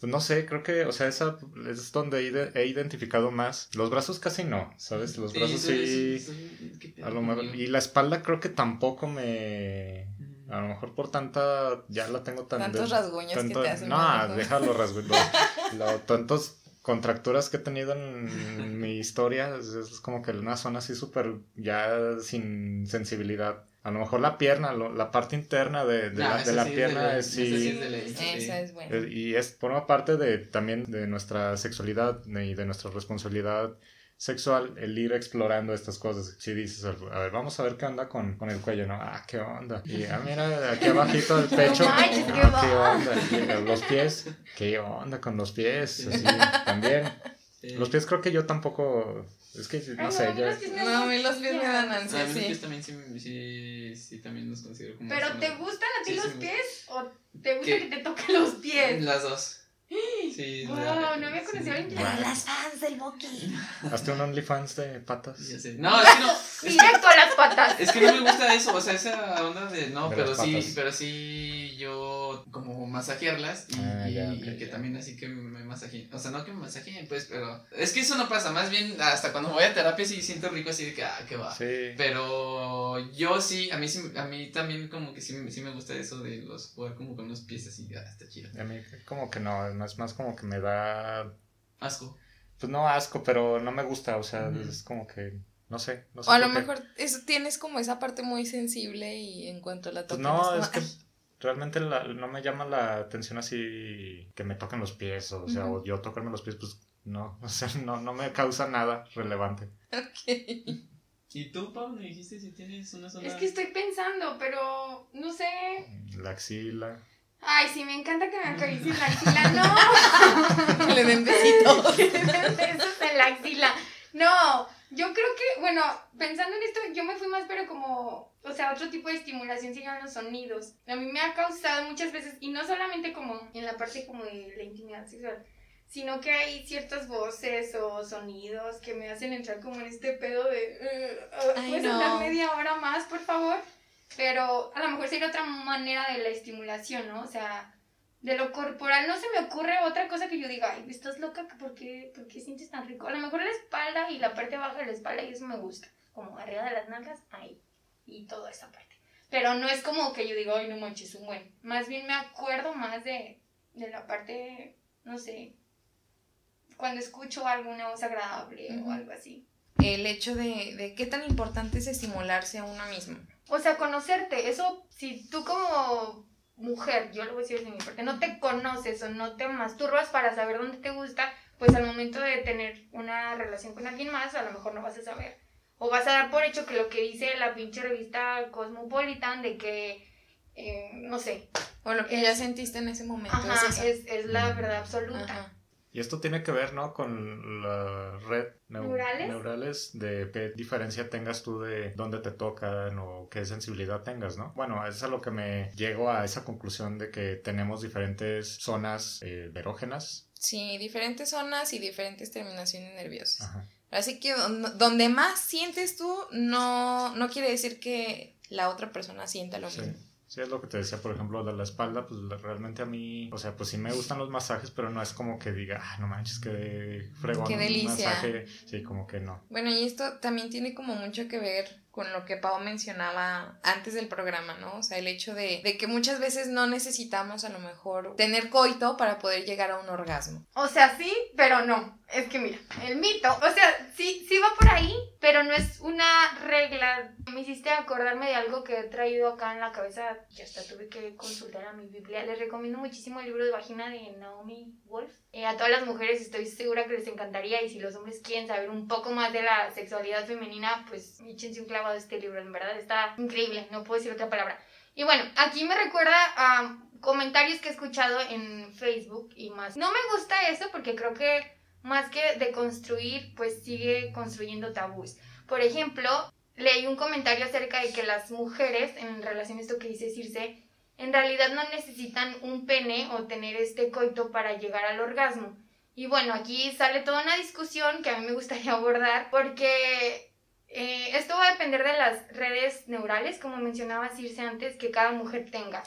Pues no sé, creo que, o sea, esa es donde he, ide- he identificado más. Los brazos casi no, ¿sabes? Los brazos sí. soy- qué pedo A lo mejor, y la espalda creo que tampoco me... A lo mejor por tanta... Ya la tengo tan... Tantos de- rasguños tanto- que te hacen. No, manejo. déjalo rasguños. Lo- tantos contracturas que he tenido en mi historia, es, es como que una zona así súper ya sin sensibilidad. A lo mejor la pierna, lo- la parte interna de, de Nah, la, de la sí pierna es esa sí... sí es de ley, sí. Esa es buena. Y es, forma parte de también de nuestra sexualidad y de nuestra responsabilidad sexual el ir explorando estas cosas. Si dices, a ver, vamos a ver qué onda con, con el cuello, ¿no? Ah, qué onda. Y ah, mira, aquí abajito del pecho. No manches, qué ah, va. onda. Y, los pies, qué onda con los pies. Así, también. Sí. Los pies creo que yo tampoco. Es que no Ay, sé, no, yo. No, a mí los pies me dan Ah, a ansia, mí los pies sí. también sí, sí, sí, también los considero como... ¿Pero te gustan a ti Sí, los sí me- pies o te gusta ¿Qué? que te toquen los pies? Las dos. Sí. Wow, la- no había conocido a alguien que- las fans del Boki. Hazte un OnlyFans de patas. Ya sé. No, es que no. Es que, Directo a las patas. es que no me gusta eso, o sea, esa onda de no, De pero sí, pero sí yo como masajearlas y, Ah, ya, y ok, que ya. también así que me masajeen. O sea, no que me masajeen, pues, pero es que eso no pasa, más bien hasta cuando voy a terapia sí siento rico así de que ah, que va. Sí. Pero yo sí, a mí sí, a mí también como que sí, me- sí me gusta eso de los jugar como con los pies así, ah, está chido. A mí como que no, no es más como que me da Asco. Pues no asco, pero no me gusta, o sea, es como que, no sé, no sé. O a lo qué. mejor eso, tienes como esa parte muy sensible y en cuanto la Pues toques. no, como, es que "Ay". Realmente la- no me llama la atención así que me toquen los pies, o sea, o yo tocarme los pies, pues no, o sea, no, no me causa nada relevante. Ok. ¿Y tú, Pablo, me dijiste si tienes una zona? Es que estoy pensando, pero no sé. La axila. Ay, sí, me encanta que me acaricien la axila. No, Que le den besitos. que me den besos en la axila. No, yo creo que, bueno, pensando en esto, yo me fui más, pero como, o sea, otro tipo de estimulación serían los sonidos. A mí me ha causado muchas veces, y no solamente como en la parte como de la intimidad sexual, sino que hay ciertas voces o sonidos que me hacen entrar como en este pedo de, eh, Ay, ¿puedes hablar media hora más, por favor? Pero a lo mejor sería otra manera de la estimulación, ¿no? O sea, de lo corporal no se me ocurre otra cosa que yo diga, ay, estás loca, ¿por qué, ¿por qué sientes tan rico? A lo mejor la espalda y la parte baja de la espalda y eso me gusta, como arriba de las nalgas, ahí, y toda esa parte. Pero no es como que yo diga, ay, no manches, un buen. Más bien me acuerdo más de, de la parte, no sé, cuando escucho alguna voz agradable o algo así. El hecho de, de qué tan importante es estimularse a uno mismo. O sea, conocerte, eso, si tú como mujer, yo lo voy a decir desde parte, no te conoces o no te masturbas para saber dónde te gusta, pues al momento de tener una relación con alguien más, a lo mejor no vas a saber. O vas a dar por hecho que lo que dice la pinche revista Cosmopolitan de que, eh, no sé, O lo que Es- ya sentiste en ese momento. ajá, es es, es la verdad absoluta. Ajá. Y esto tiene que ver, ¿no? Con la red neu- ¿Neurales? neurales de qué diferencia tengas tú de dónde te tocan o qué sensibilidad tengas, ¿no? Bueno, es a lo que me llego a esa conclusión de que tenemos diferentes zonas eh, erógenas. Sí, diferentes zonas y diferentes terminaciones nerviosas. Ajá. Así que don- donde más sientes tú, no, no quiere decir que la otra persona sienta lo Sí. mismo. Sí, es lo que te decía, por ejemplo, de la espalda, pues realmente a mí, o sea, pues sí me gustan los masajes, pero no es como que diga, ah, no manches, qué fregón. Qué un masaje. Sí, como que no. Bueno, y esto también tiene como mucho que ver con lo que Pau mencionaba antes del programa, ¿no? O sea, el hecho de, de que muchas veces no necesitamos a lo mejor tener coito para poder llegar a un orgasmo. O sea, sí, pero no. Es que mira, el mito, o sea, sí, sí va por ahí, pero no es una regla. Me hiciste acordarme de algo que he traído acá en la cabeza y hasta tuve que consultar a mi Biblia. Les recomiendo muchísimo el libro de Vagina de Naomi Wolf. Eh, a todas las mujeres estoy segura que les encantaría y si los hombres quieren saber un poco más de la sexualidad femenina, pues échense un clavado a este libro. En verdad está increíble, no puedo decir otra palabra. Y bueno, aquí me recuerda a comentarios que he escuchado en Facebook y más. No me gusta eso porque creo que más que de construir, pues sigue construyendo tabús. Por ejemplo, leí un comentario acerca de que las mujeres, en relación a esto que dice Circe, en realidad no necesitan un pene o tener este coito para llegar al orgasmo. Y bueno, aquí sale toda una discusión que a mí me gustaría abordar porque eh, esto va a depender de las redes neurales, como mencionaba Circe antes, que cada mujer tenga.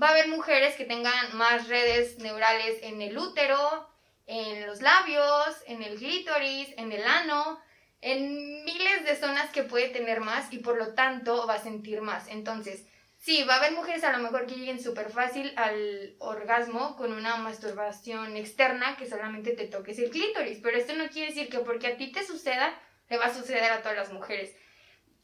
Va a haber mujeres que tengan más redes neurales en el útero, en los labios, en el clítoris, en el ano, en miles de zonas que puede tener más y por lo tanto va a sentir más. Entonces, sí, va a haber mujeres a lo mejor que lleguen súper fácil al orgasmo con una masturbación externa que solamente te toques el clítoris, pero esto no quiere decir que porque a ti te suceda, le va a suceder a todas las mujeres.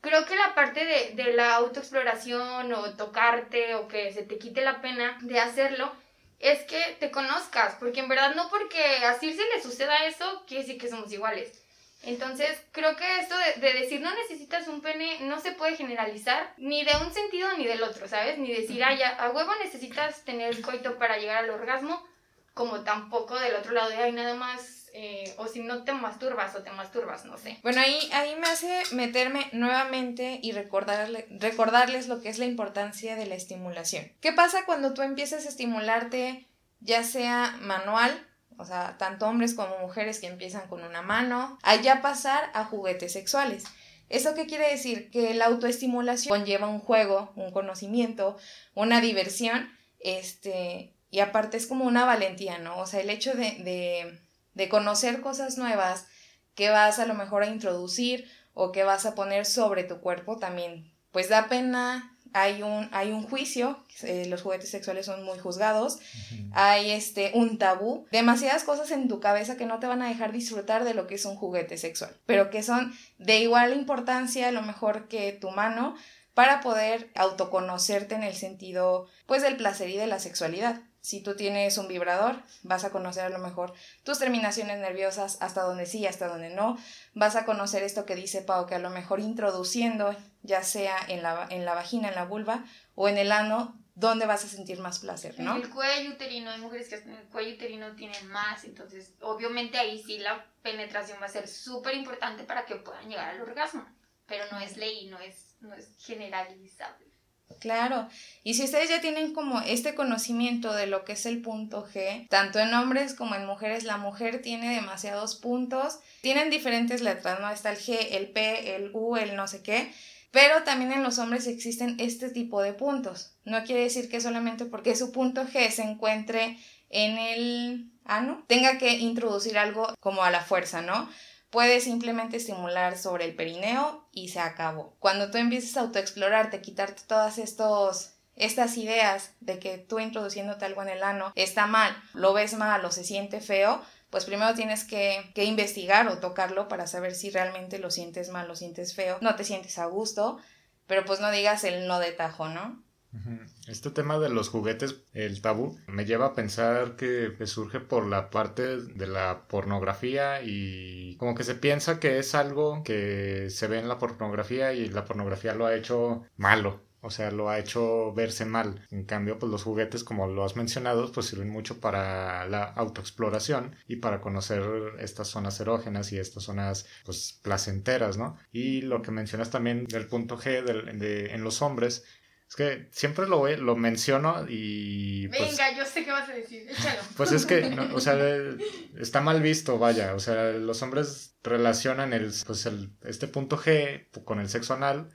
Creo que la parte de, de la autoexploración o tocarte o que se te quite la pena de hacerlo es que te conozcas, porque en verdad no porque a Circe le suceda eso, quiere decir que somos iguales. Entonces, creo que esto de, de decir no necesitas un pene no se puede generalizar ni de un sentido ni del otro, ¿sabes? Ni decir, ya, a huevo necesitas tener coito para llegar al orgasmo, como tampoco del otro lado de ahí nada más, eh, o si no te masturbas o te masturbas, no sé. Bueno, ahí, ahí me hace meterme nuevamente y recordarle, recordarles lo que es la importancia de la estimulación. ¿Qué pasa cuando tú empiezas a estimularte, ya sea manual, o sea, tanto hombres como mujeres que empiezan con una mano, a ya pasar a juguetes sexuales? ¿Eso qué quiere decir? Que la autoestimulación conlleva un juego, un conocimiento, una diversión, este, y aparte es como una valentía, ¿no? O sea, el hecho de, de, de conocer cosas nuevas que vas a lo mejor a introducir o que vas a poner sobre tu cuerpo también, pues da pena, hay un, hay un juicio, eh, los juguetes sexuales son muy juzgados, hay este, un tabú, demasiadas cosas en tu cabeza que no te van a dejar disfrutar de lo que es un juguete sexual, pero que son de igual importancia a lo mejor que tu mano para poder autoconocerte en el sentido pues del placer y de la sexualidad. Si tú tienes un vibrador, vas a conocer a lo mejor tus terminaciones nerviosas, hasta donde sí, hasta donde no. Vas a conocer esto que dice Pau, que a lo mejor introduciendo, ya sea en la, en la vagina, en la vulva o en el ano, donde vas a sentir más placer, ¿no? En el cuello uterino, hay mujeres que en el cuello uterino tienen más, entonces obviamente ahí sí la penetración va a ser súper importante para que puedan llegar al orgasmo, pero no es ley, no es, no es generalizable. Claro, y si ustedes ya tienen como este conocimiento de lo que es el punto G, tanto en hombres como en mujeres, la mujer tiene demasiados puntos, tienen diferentes letras, ¿no? Está el G, el P, el U, el no sé qué, pero también en los hombres existen este tipo de puntos. No quiere decir que solamente porque su punto G se encuentre en el ano, tenga que introducir algo como a la fuerza, ¿no? Puedes simplemente estimular sobre el perineo y se acabó. Cuando tú empieces a autoexplorarte, quitarte todas estos estas ideas de que tú introduciéndote algo en el ano está mal, lo ves mal o se siente feo, pues primero tienes que, que, investigar o tocarlo para saber si realmente lo sientes mal, lo sientes feo, no te sientes a gusto, pero pues no digas el no de tajo, ¿no? Este tema de los juguetes, el tabú, me lleva a pensar que surge por la parte de la pornografía y como que se piensa que es algo que se ve en la pornografía y la pornografía lo ha hecho malo. O sea, lo ha hecho verse mal. En cambio, pues los juguetes, como lo has mencionado, pues sirven mucho para la autoexploración y para conocer estas zonas erógenas y estas zonas, pues, placenteras, ¿no? Y lo que mencionas también del punto G de, en los hombres, es que siempre lo, lo menciono y... Pues, Venga, yo sé qué vas a decir, échalo. Pues es que, o sea, está mal visto, vaya. O sea, los hombres relacionan el, pues el, este punto G con el sexo anal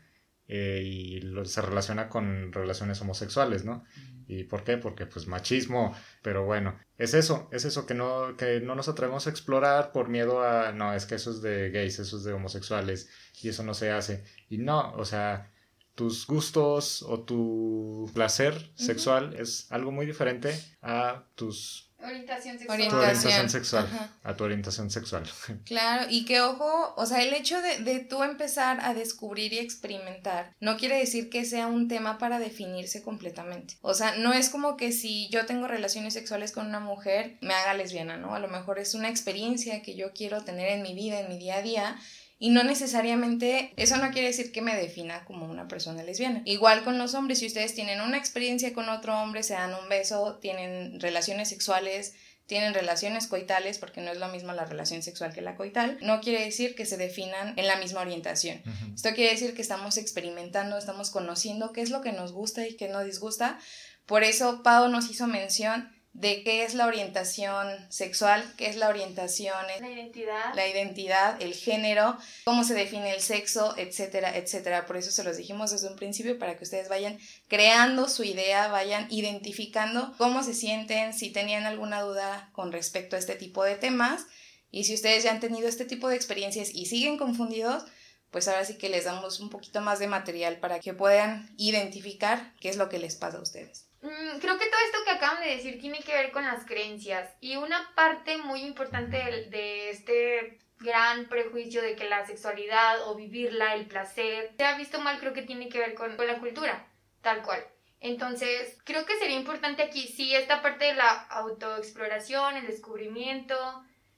eh, y se relaciona con relaciones homosexuales, ¿no? ¿Y por qué? Porque pues machismo, pero bueno, es eso, es eso que no, que no nos atrevemos a explorar por miedo a, no, es que eso es de gays, eso es de homosexuales y eso no se hace. Y no, o sea, tus gustos o tu placer sexual es algo muy diferente a tus Orientación sexual. orientación sexual. A tu orientación sexual. Claro, y que ojo, o sea, el hecho de, de, tú empezar a descubrir y experimentar no quiere decir que sea un tema para definirse completamente. O sea, no es como que si yo tengo relaciones sexuales con una mujer, me haga lesbiana, ¿no? A lo mejor es una experiencia que yo quiero tener en mi vida, en mi día a día, y no necesariamente, eso no quiere decir que me defina como una persona lesbiana. Igual con los hombres, si ustedes tienen una experiencia con otro hombre, se dan un beso, tienen relaciones sexuales, tienen relaciones coitales, porque no es lo mismo la relación sexual que la coital, no quiere decir que se definan en la misma orientación. Esto quiere decir que estamos experimentando, estamos conociendo qué es lo que nos gusta y qué nos disgusta. Por eso Pau nos hizo mención de qué es la orientación sexual, qué es la orientación, la identidad, la identidad, el género, cómo se define el sexo, etcétera, etcétera. Por eso se los dijimos desde un principio para que ustedes vayan creando su idea, vayan identificando cómo se sienten, si tenían alguna duda con respecto a este tipo de temas y si ustedes ya han tenido este tipo de experiencias y siguen confundidos, pues ahora sí que les damos un poquito más de material para que puedan identificar qué es lo que les pasa a ustedes. Mm, creo que todo esto que acaban de decir tiene que ver con las creencias y una parte muy importante de, este gran prejuicio de que la sexualidad o vivirla, el placer, se ha visto mal, creo que tiene que ver con, con la cultura, tal cual. Entonces, creo que sería importante aquí, sí, esta parte de la autoexploración, el descubrimiento,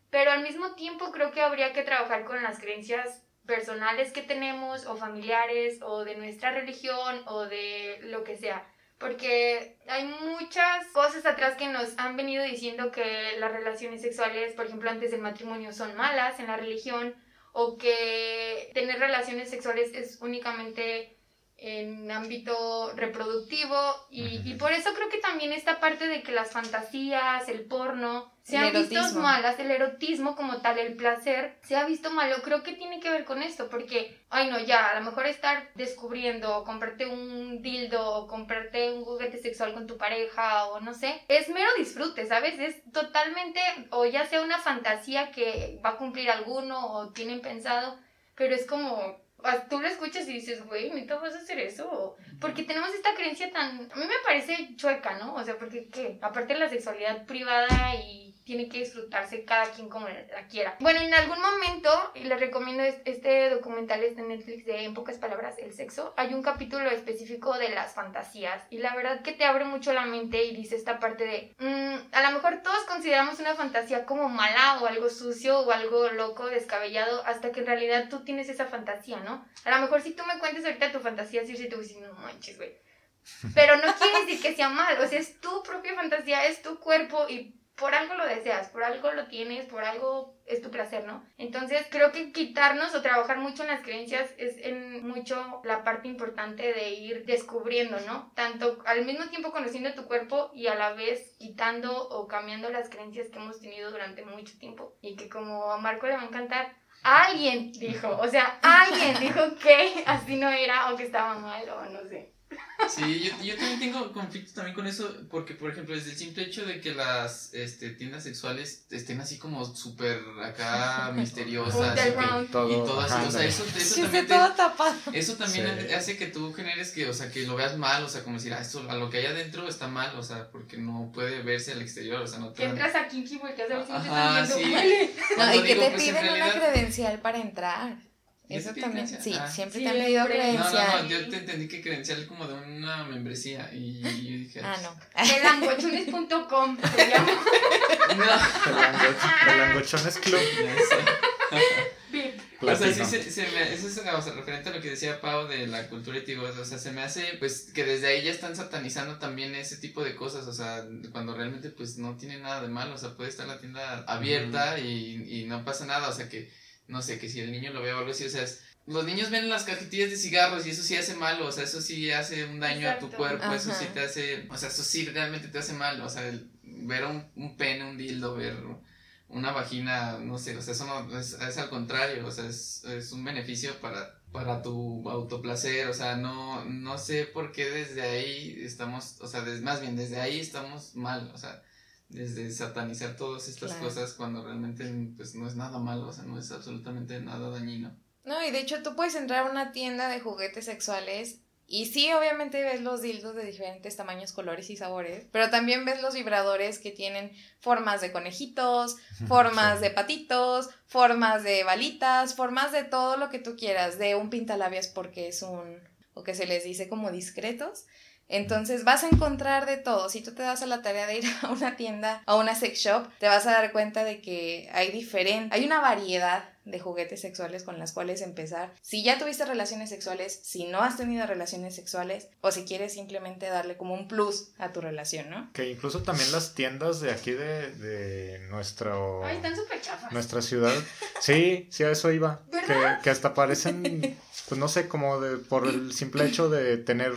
pero al mismo tiempo creo que habría que trabajar con las creencias personales que tenemos o familiares o de nuestra religión o de lo que sea porque hay muchas cosas atrás que nos han venido diciendo que las relaciones sexuales, por ejemplo, antes del matrimonio son malas en la religión o que tener relaciones sexuales es únicamente en ámbito reproductivo y, y, por eso creo que también esta parte de que las fantasías, el porno, se han visto malas, el erotismo como tal, el placer, se ha visto malo, creo que tiene que ver con esto, porque, ay no, ya, a lo mejor estar descubriendo, o comprarte un dildo, o comprarte un juguete sexual con tu pareja, o no sé, es mero disfrute, ¿sabes? Es totalmente, o ya sea una fantasía que va a cumplir alguno, o tienen pensado, pero es como tú lo escuchas y dices, güey, ¿neta vas a hacer eso? Porque tenemos esta creencia tan... A mí me parece chueca, ¿no? O sea, porque, ¿qué? Aparte de la sexualidad privada y tiene que disfrutarse cada quien como la quiera. Bueno, en algún momento, y les recomiendo este documental es de Netflix de En pocas palabras, el sexo, hay un capítulo específico de las fantasías y la verdad que te abre mucho la mente y dice esta parte de, mm, a lo mejor todos consideramos una fantasía como mala o algo sucio o algo loco, descabellado, hasta que en realidad tú tienes esa fantasía, ¿no? A lo mejor si tú me cuentes ahorita tu fantasía, sí, sí te voy a decir, no manches, güey. Pero no quiere decir que sea mal, o sea, es tu propia fantasía, es tu cuerpo y por algo lo deseas, por algo lo tienes, por algo es tu placer, ¿no? Entonces creo que quitarnos o trabajar mucho en las creencias es en mucho la parte importante de ir descubriendo, ¿no? Tanto al mismo tiempo conociendo tu cuerpo y a la vez quitando o cambiando las creencias que hemos tenido durante mucho tiempo y que como a Marco le va a encantar, alguien dijo, o sea, alguien dijo que así no era o que estaba mal o no sé. Sí, yo, yo, también tengo conflictos también con eso, porque por ejemplo, desde el simple hecho de que las este, tiendas sexuales estén así como súper acá misteriosas y, que, todo, y todo así, o sea, eso, eso también, eso también hace que tú generes que, o sea, que lo veas mal, o sea, como decir, ah, esto, a lo que hay adentro está mal, o sea, porque no puede verse al exterior, o sea, no te... Que entras a Kinky porque a ver si Ajá, te sí. No, y que te pues, piden una credencial para entrar. Eso también, sí, ah. siempre te han pedido credencial. No, no, no, yo te entendí que credencial como de una membresía y yo dije... Ah, no. Elangochones.com se llama. No. El Club. O sea, sí, se, se me, eso es o sea, referente a lo que decía Pau de la cultura y digo, o sea, se me hace pues que desde ahí ya están satanizando también ese tipo de cosas, o sea, cuando realmente pues no tiene nada de malo, o sea, puede estar la tienda abierta y, y no pasa nada, o sea, que no sé, que si el niño lo ve o algo así, o sea, es- los niños ven las cajetillas de cigarros y eso sí hace malo, o sea, eso sí hace un daño a tu cuerpo, eso sí te hace, o sea, eso sí realmente te hace mal, o sea, el- ver un, un pene, un dildo, ver una vagina, no sé, o sea, eso no, es, es al contrario, o sea, es, es un beneficio para, para tu autoplacer, o sea, no, no sé por qué desde ahí estamos, o sea, des- más bien desde ahí estamos mal, o sea, desde satanizar todas estas Claro. cosas cuando realmente pues no es nada malo, o sea, no es absolutamente nada dañino. No, y de hecho tú puedes entrar a una tienda de juguetes sexuales y sí, obviamente ves los dildos de diferentes tamaños, colores y sabores, pero también ves los vibradores que tienen formas de conejitos, formas Sí. de patitos, formas de balitas, formas de todo lo que tú quieras, de un pintalabias porque es un, o que se les dice como discretos. Entonces vas a encontrar de todo. Si tú te das a la tarea de ir a una tienda, a una sex shop, te vas a dar cuenta de que hay diferente, hay una variedad de juguetes sexuales con las cuales empezar. Si ya tuviste relaciones sexuales, si no has tenido relaciones sexuales, o si quieres simplemente darle como un plus a tu relación, ¿no? Que incluso también las tiendas de aquí de, de nuestro, Ay, están súper chafas. nuestra ciudad. Sí, sí, a eso iba. Que, que hasta parecen, pues no sé, como de, por el simple hecho de tener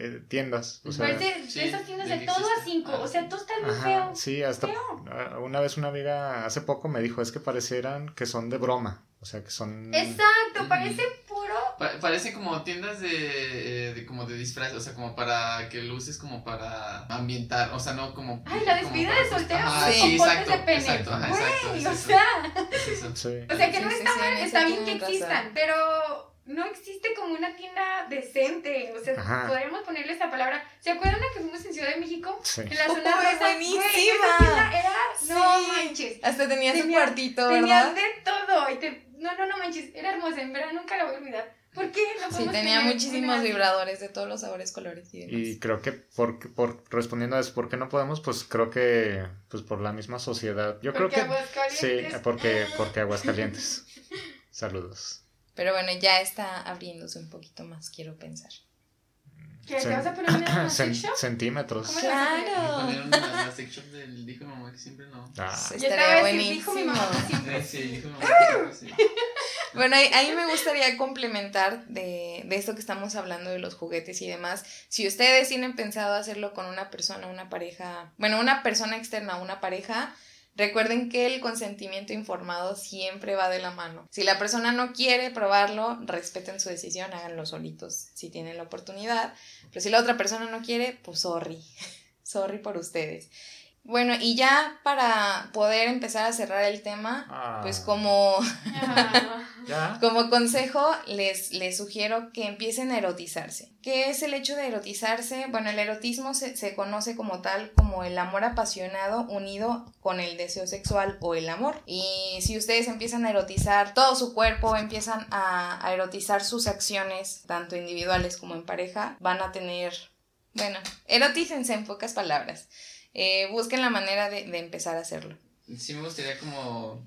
eh, tiendas. O sea, Parece sí, de esas tiendas de todo a cinco. Ah, O sea, todo está Ajá, feo. sí, hasta Feo. ah, una vez una amiga hace poco me dijo, es que parecieran que son de broma, o sea, que son... Exacto, Ujú. parece puro. Pa- parece como tiendas de, eh, de como de disfraz, o sea, como para que luces como para ambientar, o sea, no como... Ay, la despedida de soltero Ajá, Sí. exacto, de pene. exacto, ajá, exacto, Güey, es o sea, es o sea que Sí, no está sí, mal, está bien que existan, pero no existe como una tienda decente. O sea, Ajá. podríamos ponerle esa palabra. ¿Se acuerdan a que fuimos en Ciudad de México? Sí. En la ¡Uy, zona rosa. buenísima! Güey, esa tienda era. No Sí. manches. Hasta tenía su Tenía- cuartito, ¿verdad? de todo. Y te... No, no, no manches. Era hermosa. En verdad nunca la voy a olvidar. ¿Por qué? No Sí, tenía muchísimos vibradores de todos los sabores, colores y demás. Y creo que por, por respondiendo a eso, ¿por qué no podemos? Pues creo que pues por la misma sociedad. Yo Porque creo que Aguascalientes. sí, porque porque Aguascalientes. Saludos. Pero bueno, ya está abriéndose un poquito más, quiero pensar. ¿Qué, ¿Te vas a poner una shop? centímetros. Claro. Poner una, la sex shop del dijo mi mamá que siempre no. Ah, Estaría decir, dijo mi buenísimo. mamá que siempre. Sí, dijo mi mamá que siempre sí. Bueno, ahí, ahí me gustaría complementar de, de esto que estamos hablando de los juguetes y demás. Si ustedes tienen pensado hacerlo con una persona, una pareja, bueno, una persona externa, una pareja, recuerden que el consentimiento informado siempre va de la mano. Si la persona no quiere probarlo, respeten su decisión, háganlo solitos si tienen la oportunidad. Pero si la otra persona no quiere, pues sorry. sorry por ustedes. Bueno, y ya para poder empezar a cerrar el tema, ah, pues como Ah, como consejo, les, les sugiero que empiecen a erotizarse. ¿Qué es el hecho de erotizarse? Bueno, el erotismo se, se conoce como tal como el amor apasionado unido con el deseo sexual o el amor. Y si ustedes empiezan a erotizar todo su cuerpo, empiezan a, a erotizar sus acciones, tanto individuales como en pareja, van a tener, bueno, erotícense en pocas palabras. Eh, busquen la manera de, de empezar a hacerlo. sí me gustaría como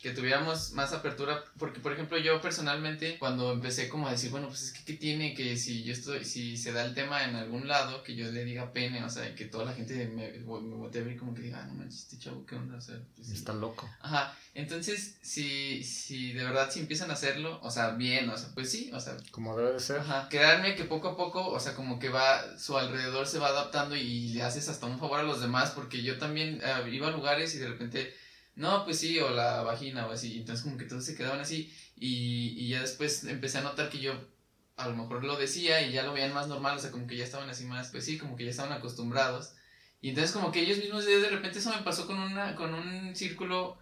que tuviéramos más apertura, porque por ejemplo yo personalmente cuando empecé como a decir, bueno, pues es que qué tiene que si yo estoy, si se da el tema en algún lado, que yo le diga pene, o sea, que toda la gente me, me voltee a ver como que diga, ah, no manches, este chavo, ¿qué onda? O sea, pues. Está loco. Ajá, entonces si, si de verdad si empiezan a hacerlo, o sea, bien, o sea, pues sí, o sea, Como debe de ser. Ajá, créanme que poco a poco, o sea, como que va, su alrededor se va adaptando y le haces hasta un favor a los demás, porque yo también eh, iba a lugares y de repente, no, pues sí, o la vagina o así, entonces como que todos se quedaban así y, y ya después empecé a notar que yo a lo mejor lo decía y ya lo veían más normal, o sea, como que ya estaban así más, pues sí, como que ya estaban acostumbrados. Y entonces como que ellos mismos de repente eso me pasó con una con un círculo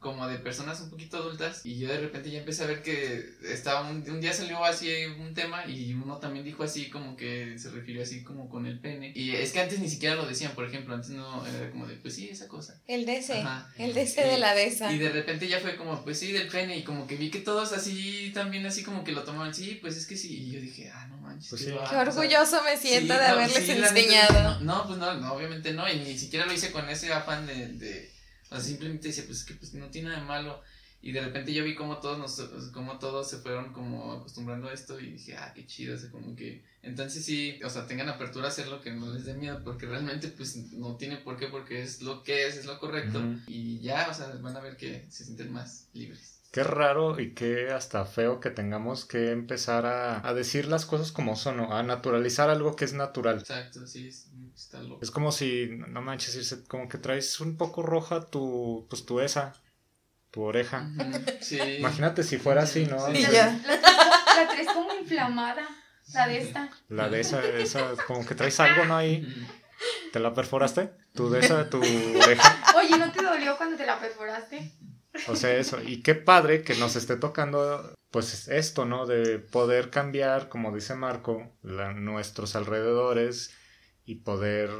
como de personas un poquito adultas y yo de repente ya empecé a ver que estaba un, un día salió así un tema y uno también dijo así como que se refirió así como con el pene y es que antes ni siquiera lo decían por ejemplo antes no era como de pues sí esa cosa El DC, Ajá. el DC de la DESA. y de repente ya fue como pues sí del pene y como que vi que todos así también así como que lo tomaban sí pues es que sí y yo dije ah no manches Pues qué sí. va", Qué o sea, orgulloso me siento Sí, de no, haberles sí, enseñado. No, no, pues no, no, obviamente no, y ni siquiera lo hice con ese afán de, de o sea, simplemente decía, pues es que pues, no tiene nada de malo. Y de repente yo vi como todos nos, como todos se fueron como acostumbrando a esto y dije, ah, qué chido, o sea, como que, entonces sí, o sea, tengan apertura a hacerlo que no les dé miedo, porque realmente pues no tiene por qué, porque es lo que es, es lo correcto, y ya, o sea, van a ver que se sienten más libres. Qué raro y qué hasta feo que tengamos que empezar a, a decir las cosas como son, ¿no? a naturalizar algo que es natural. Exacto, sí, es- está loco. Es como si, no manches, Irse, como que traes un poco roja tu, pues tu esa, tu oreja. Sí. Imagínate si fuera así, ¿no? Sí. Ya. La, la traes como inflamada, la de esta. La de esa, esa, como que traes algo, ¿no? Ahí. ¿te la perforaste? Tu de esa, tu oreja. Oye, ¿no te dolió cuando te la perforaste? O sea, eso. Y qué padre que nos esté tocando, pues esto, ¿no? De poder cambiar, como dice Marco, la- nuestros alrededores y poder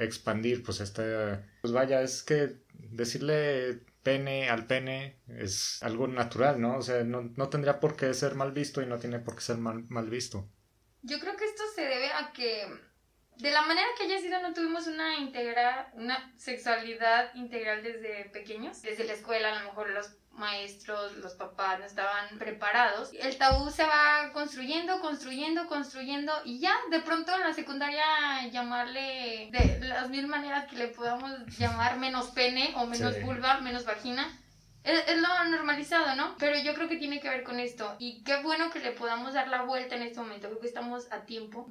expandir, pues este, pues vaya, es que decirle pene al pene es algo natural, ¿no? O sea, no, no tendría por qué ser mal visto y no tiene por qué ser mal, mal visto. Yo creo que esto se debe a que de la manera que haya sido no tuvimos una integra, una sexualidad integral desde pequeños. Desde la escuela a lo mejor los maestros, los papás no estaban preparados. El tabú se va construyendo, construyendo, construyendo y ya de pronto en la secundaria llamarle de las mil maneras que le podamos llamar menos pene o menos Sí. vulva, menos vagina. Es, es lo normalizado, ¿no? Pero yo creo que tiene que ver con esto. Y qué bueno que le podamos dar la vuelta en este momento. Creo que estamos a tiempo.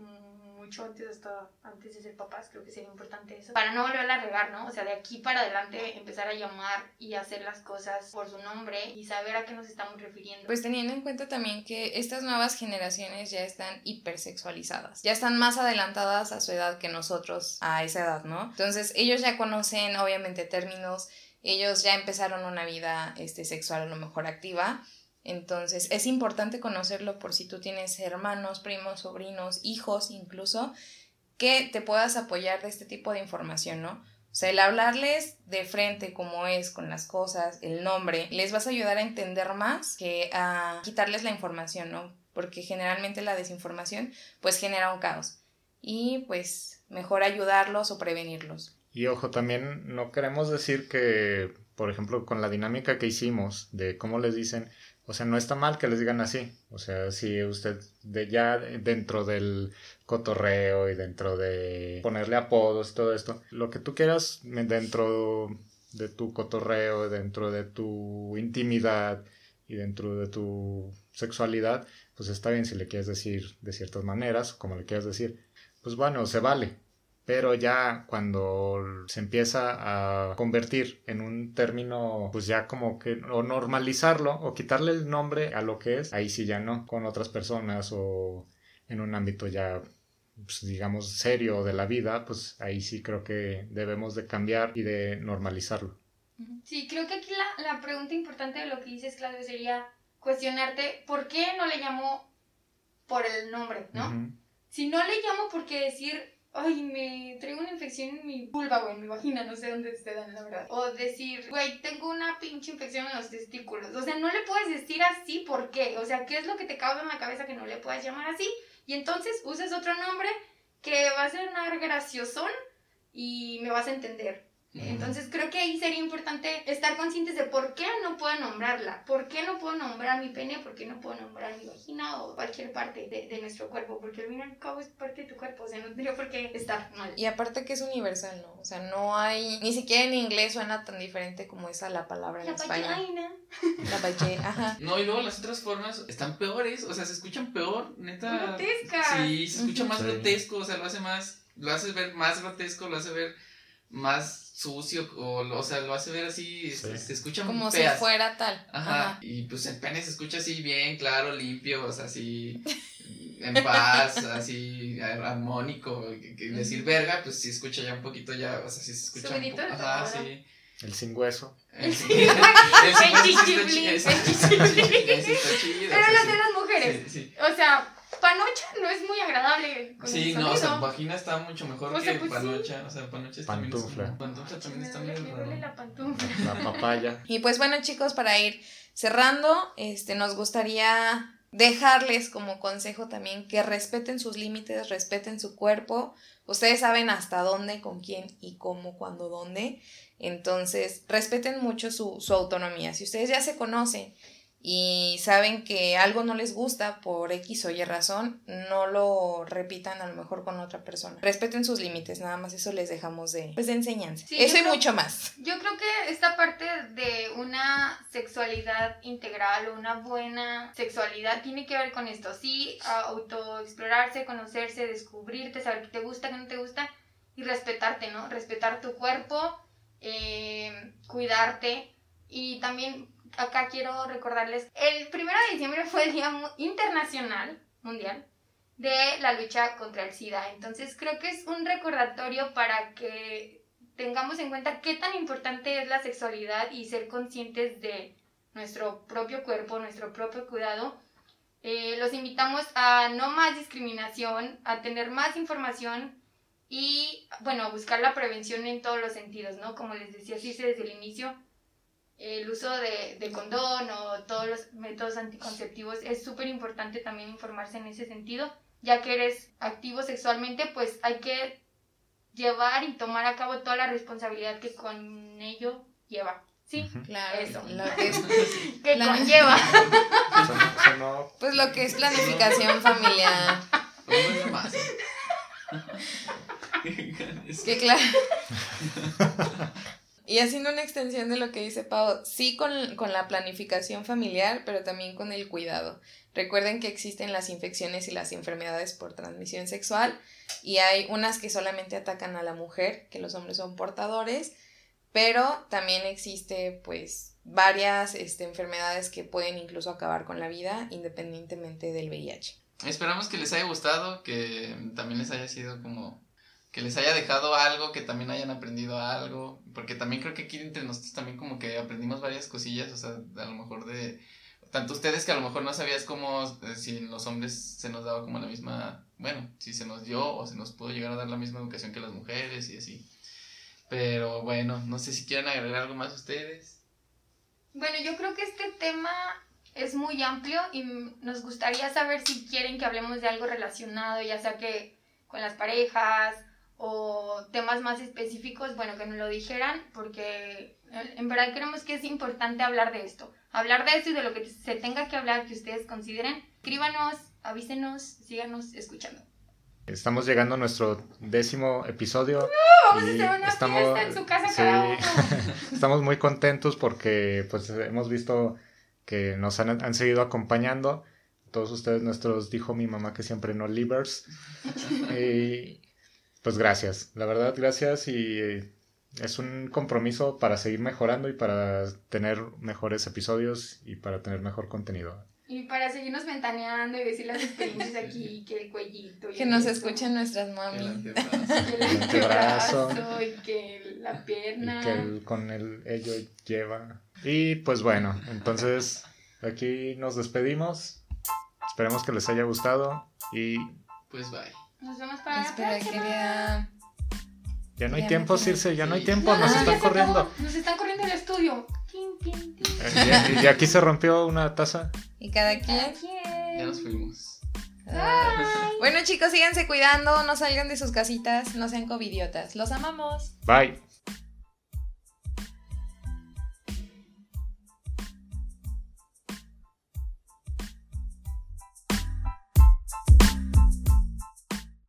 Mucho antes, antes de ser papás, creo que sería importante eso. Para no volver a regar, ¿no? O sea, de aquí para adelante empezar a llamar y hacer las cosas por su nombre y saber a qué nos estamos refiriendo. Pues teniendo en cuenta también que estas nuevas generaciones ya están hipersexualizadas, ya están más adelantadas a su edad que nosotros a esa edad, ¿no? Entonces ellos ya conocen obviamente términos, ellos ya empezaron una vida este, sexual a lo mejor activa, entonces es importante conocerlo por si tú tienes hermanos, primos, sobrinos, hijos incluso, que te puedas apoyar de este tipo de información, ¿no? O sea, el hablarles de frente como es, con las cosas, el nombre, les vas a ayudar a entender más que a quitarles la información, ¿no? Porque generalmente la desinformación pues genera un caos. Y pues mejor ayudarlos o prevenirlos. Y ojo, también no queremos decir que, por ejemplo, con la dinámica que hicimos de cómo les dicen, o sea, no está mal que les digan así. O sea, si usted de ya dentro del cotorreo y dentro de ponerle apodos y todo esto, lo que tú quieras dentro de tu cotorreo, dentro de tu intimidad y dentro de tu sexualidad, pues está bien si le quieres decir de ciertas maneras como le quieras decir. Pues bueno, se vale. Pero ya cuando se empieza a convertir en un término, pues ya como que, o normalizarlo, o quitarle el nombre a lo que es, ahí sí ya no, con otras personas o en un ámbito ya, pues, digamos, serio de la vida, pues ahí sí creo que debemos de cambiar y de normalizarlo. Sí, creo que aquí la, la pregunta importante de lo que dices, Claudio, sería cuestionarte por qué no le llamo por el nombre, ¿no? Si no le llamo porque decir, ay, me traigo una infección en mi vulva o en mi vagina, no sé dónde se dan, la verdad. O decir, güey, tengo una pinche infección en los testículos. O sea, no le puedes decir así, ¿por qué? O sea, ¿qué es lo que te causa en la cabeza que no le puedas llamar así? Y entonces usas otro nombre que va a ser un graciosón y me vas a entender. Entonces creo que ahí sería importante estar conscientes de por qué no puedo nombrarla, por qué no puedo nombrar mi pene, por qué no puedo nombrar mi vagina o cualquier parte de, de nuestro cuerpo, porque al fin y al cabo es parte de tu cuerpo, o sea, no tendría por qué estar mal. Y aparte que es universal, ¿no? O sea, no hay, ni siquiera en inglés suena tan diferente como esa la palabra en La español. vagina. La vagina, ajá. No, y luego las otras formas están peores, o sea, se escuchan peor, neta. Grotescas. Sí, se escucha más Sí. grotesco, o sea, lo hace más, lo hace ver más grotesco, lo hace ver más sucio, o, lo- o sea, lo hace ver así, Sí. se, escucha Como muy si feas. fuera tal. Ajá. Ajá. y pues el pene se escucha así bien, claro, limpio, o sea, así en paz, así armónico, que- que decir verga, pues sí escucha ya un poquito ya, o sea, sí se escucha un poco, de ajá, sí. El sin hueso. El Sí. el- el- El el chido, Pero las de las mujeres. Sí, sí. O sea, panocha no es muy agradable con Sí, el no, o sea, vagina está mucho mejor O sea, que pues sí. panocha, o sea, panocha también es Pantufla. como- pantufla también me está muy me duele la pantufla. La papaya. Y pues bueno chicos, para ir cerrando, este, nos gustaría dejarles como consejo también que respeten sus límites, respeten su cuerpo. Ustedes saben hasta dónde, con quién y cómo, cuándo, dónde. Entonces, respeten mucho su, su autonomía. Si ustedes ya se conocen y saben que algo no les gusta por X o Y razón, no lo repitan a lo mejor con otra persona. Respeten sus límites, nada más eso les dejamos de, pues, de enseñanza. Sí, eso y creo- mucho más. Yo creo que esta parte de una sexualidad integral o una buena sexualidad tiene que ver con esto. Sí, autoexplorarse, conocerse, descubrirte, saber qué te gusta, qué no te gusta y respetarte, ¿no? Respetar tu cuerpo, eh, cuidarte y también acá quiero recordarles, el primero de diciembre fue el Día Internacional Mundial de la lucha contra el SIDA. Entonces creo que es un recordatorio para que tengamos en cuenta qué tan importante es la sexualidad y ser conscientes de nuestro propio cuerpo, nuestro propio cuidado. Eh, los invitamos a no más discriminación, a tener más información y, bueno, a buscar la prevención en todos los sentidos, ¿no? Como les decía Circe desde el inicio, el uso de, de condón o todos los métodos anticonceptivos es súper importante también informarse en ese sentido. Ya que eres activo sexualmente, pues hay que llevar y tomar a cabo toda la responsabilidad que con ello lleva. ¿Sí? Claro, Eso. lo que es, Que conlleva. Sonó- sonó- pues lo que es planificación familiar. Que claro. Y haciendo una extensión de lo que dice Pau, sí con, con la planificación familiar, pero también con el cuidado. Recuerden que existen las infecciones y las enfermedades por transmisión sexual y hay unas que solamente atacan a la mujer, que los hombres son portadores, pero también existe pues varias este, enfermedades que pueden incluso acabar con la vida independientemente del VIH. Esperamos que les haya gustado, que también les haya sido como que les haya dejado algo, que también hayan aprendido algo, porque también creo que aquí entre nosotros también como que aprendimos varias cosillas, o sea, a lo mejor de tanto ustedes que a lo mejor no sabías cómo eh, si en los hombres se nos daba como la misma, bueno, si se nos dio o se nos pudo llegar a dar la misma educación que las mujeres y así. Pero bueno, no sé si quieren agregar algo más ustedes. Bueno, yo creo que este tema es muy amplio y nos gustaría saber si quieren que hablemos de algo relacionado, ya sea que con las parejas o temas más específicos, bueno, que nos lo dijeran, porque en en verdad creemos que es importante hablar de esto. Hablar de esto y de lo que se tenga que hablar que ustedes consideren. Escríbanos, avísenos, síganos escuchando. Estamos llegando a nuestro décimo episodio. Vamos a hacer una fiesta en su casa sí, cada uno. estamos muy contentos porque pues hemos visto que nos han, han seguido acompañando. Todos ustedes, nuestros, dijo mi mamá que siempre no livers. y pues gracias, la verdad, gracias. Y eh, es un compromiso para seguir mejorando y para tener mejores episodios y para tener mejor contenido. Y para seguirnos ventaneando y decir las experiencias aquí, que el cuellito. y Que el nos escuchen nuestras El mami. antebrazo. que el El antebrazo. y que la Y pierna. que el- con el ello lleva. Y pues bueno, entonces aquí nos despedimos. Esperemos que les haya gustado y Pues bye. Nos vemos para la Espera, próxima. quería... ya no hay Ya tiempo, Circe, ya no hay tiempo, No, nos no, están acabó. corriendo. Nos están corriendo el estudio. Eh, Y, y aquí se rompió una taza. Y cada quien... Cada quien. Ya nos fuimos. Bueno chicos, síganse cuidando, no salgan de sus casitas, no sean covidiotas. Los amamos. Bye.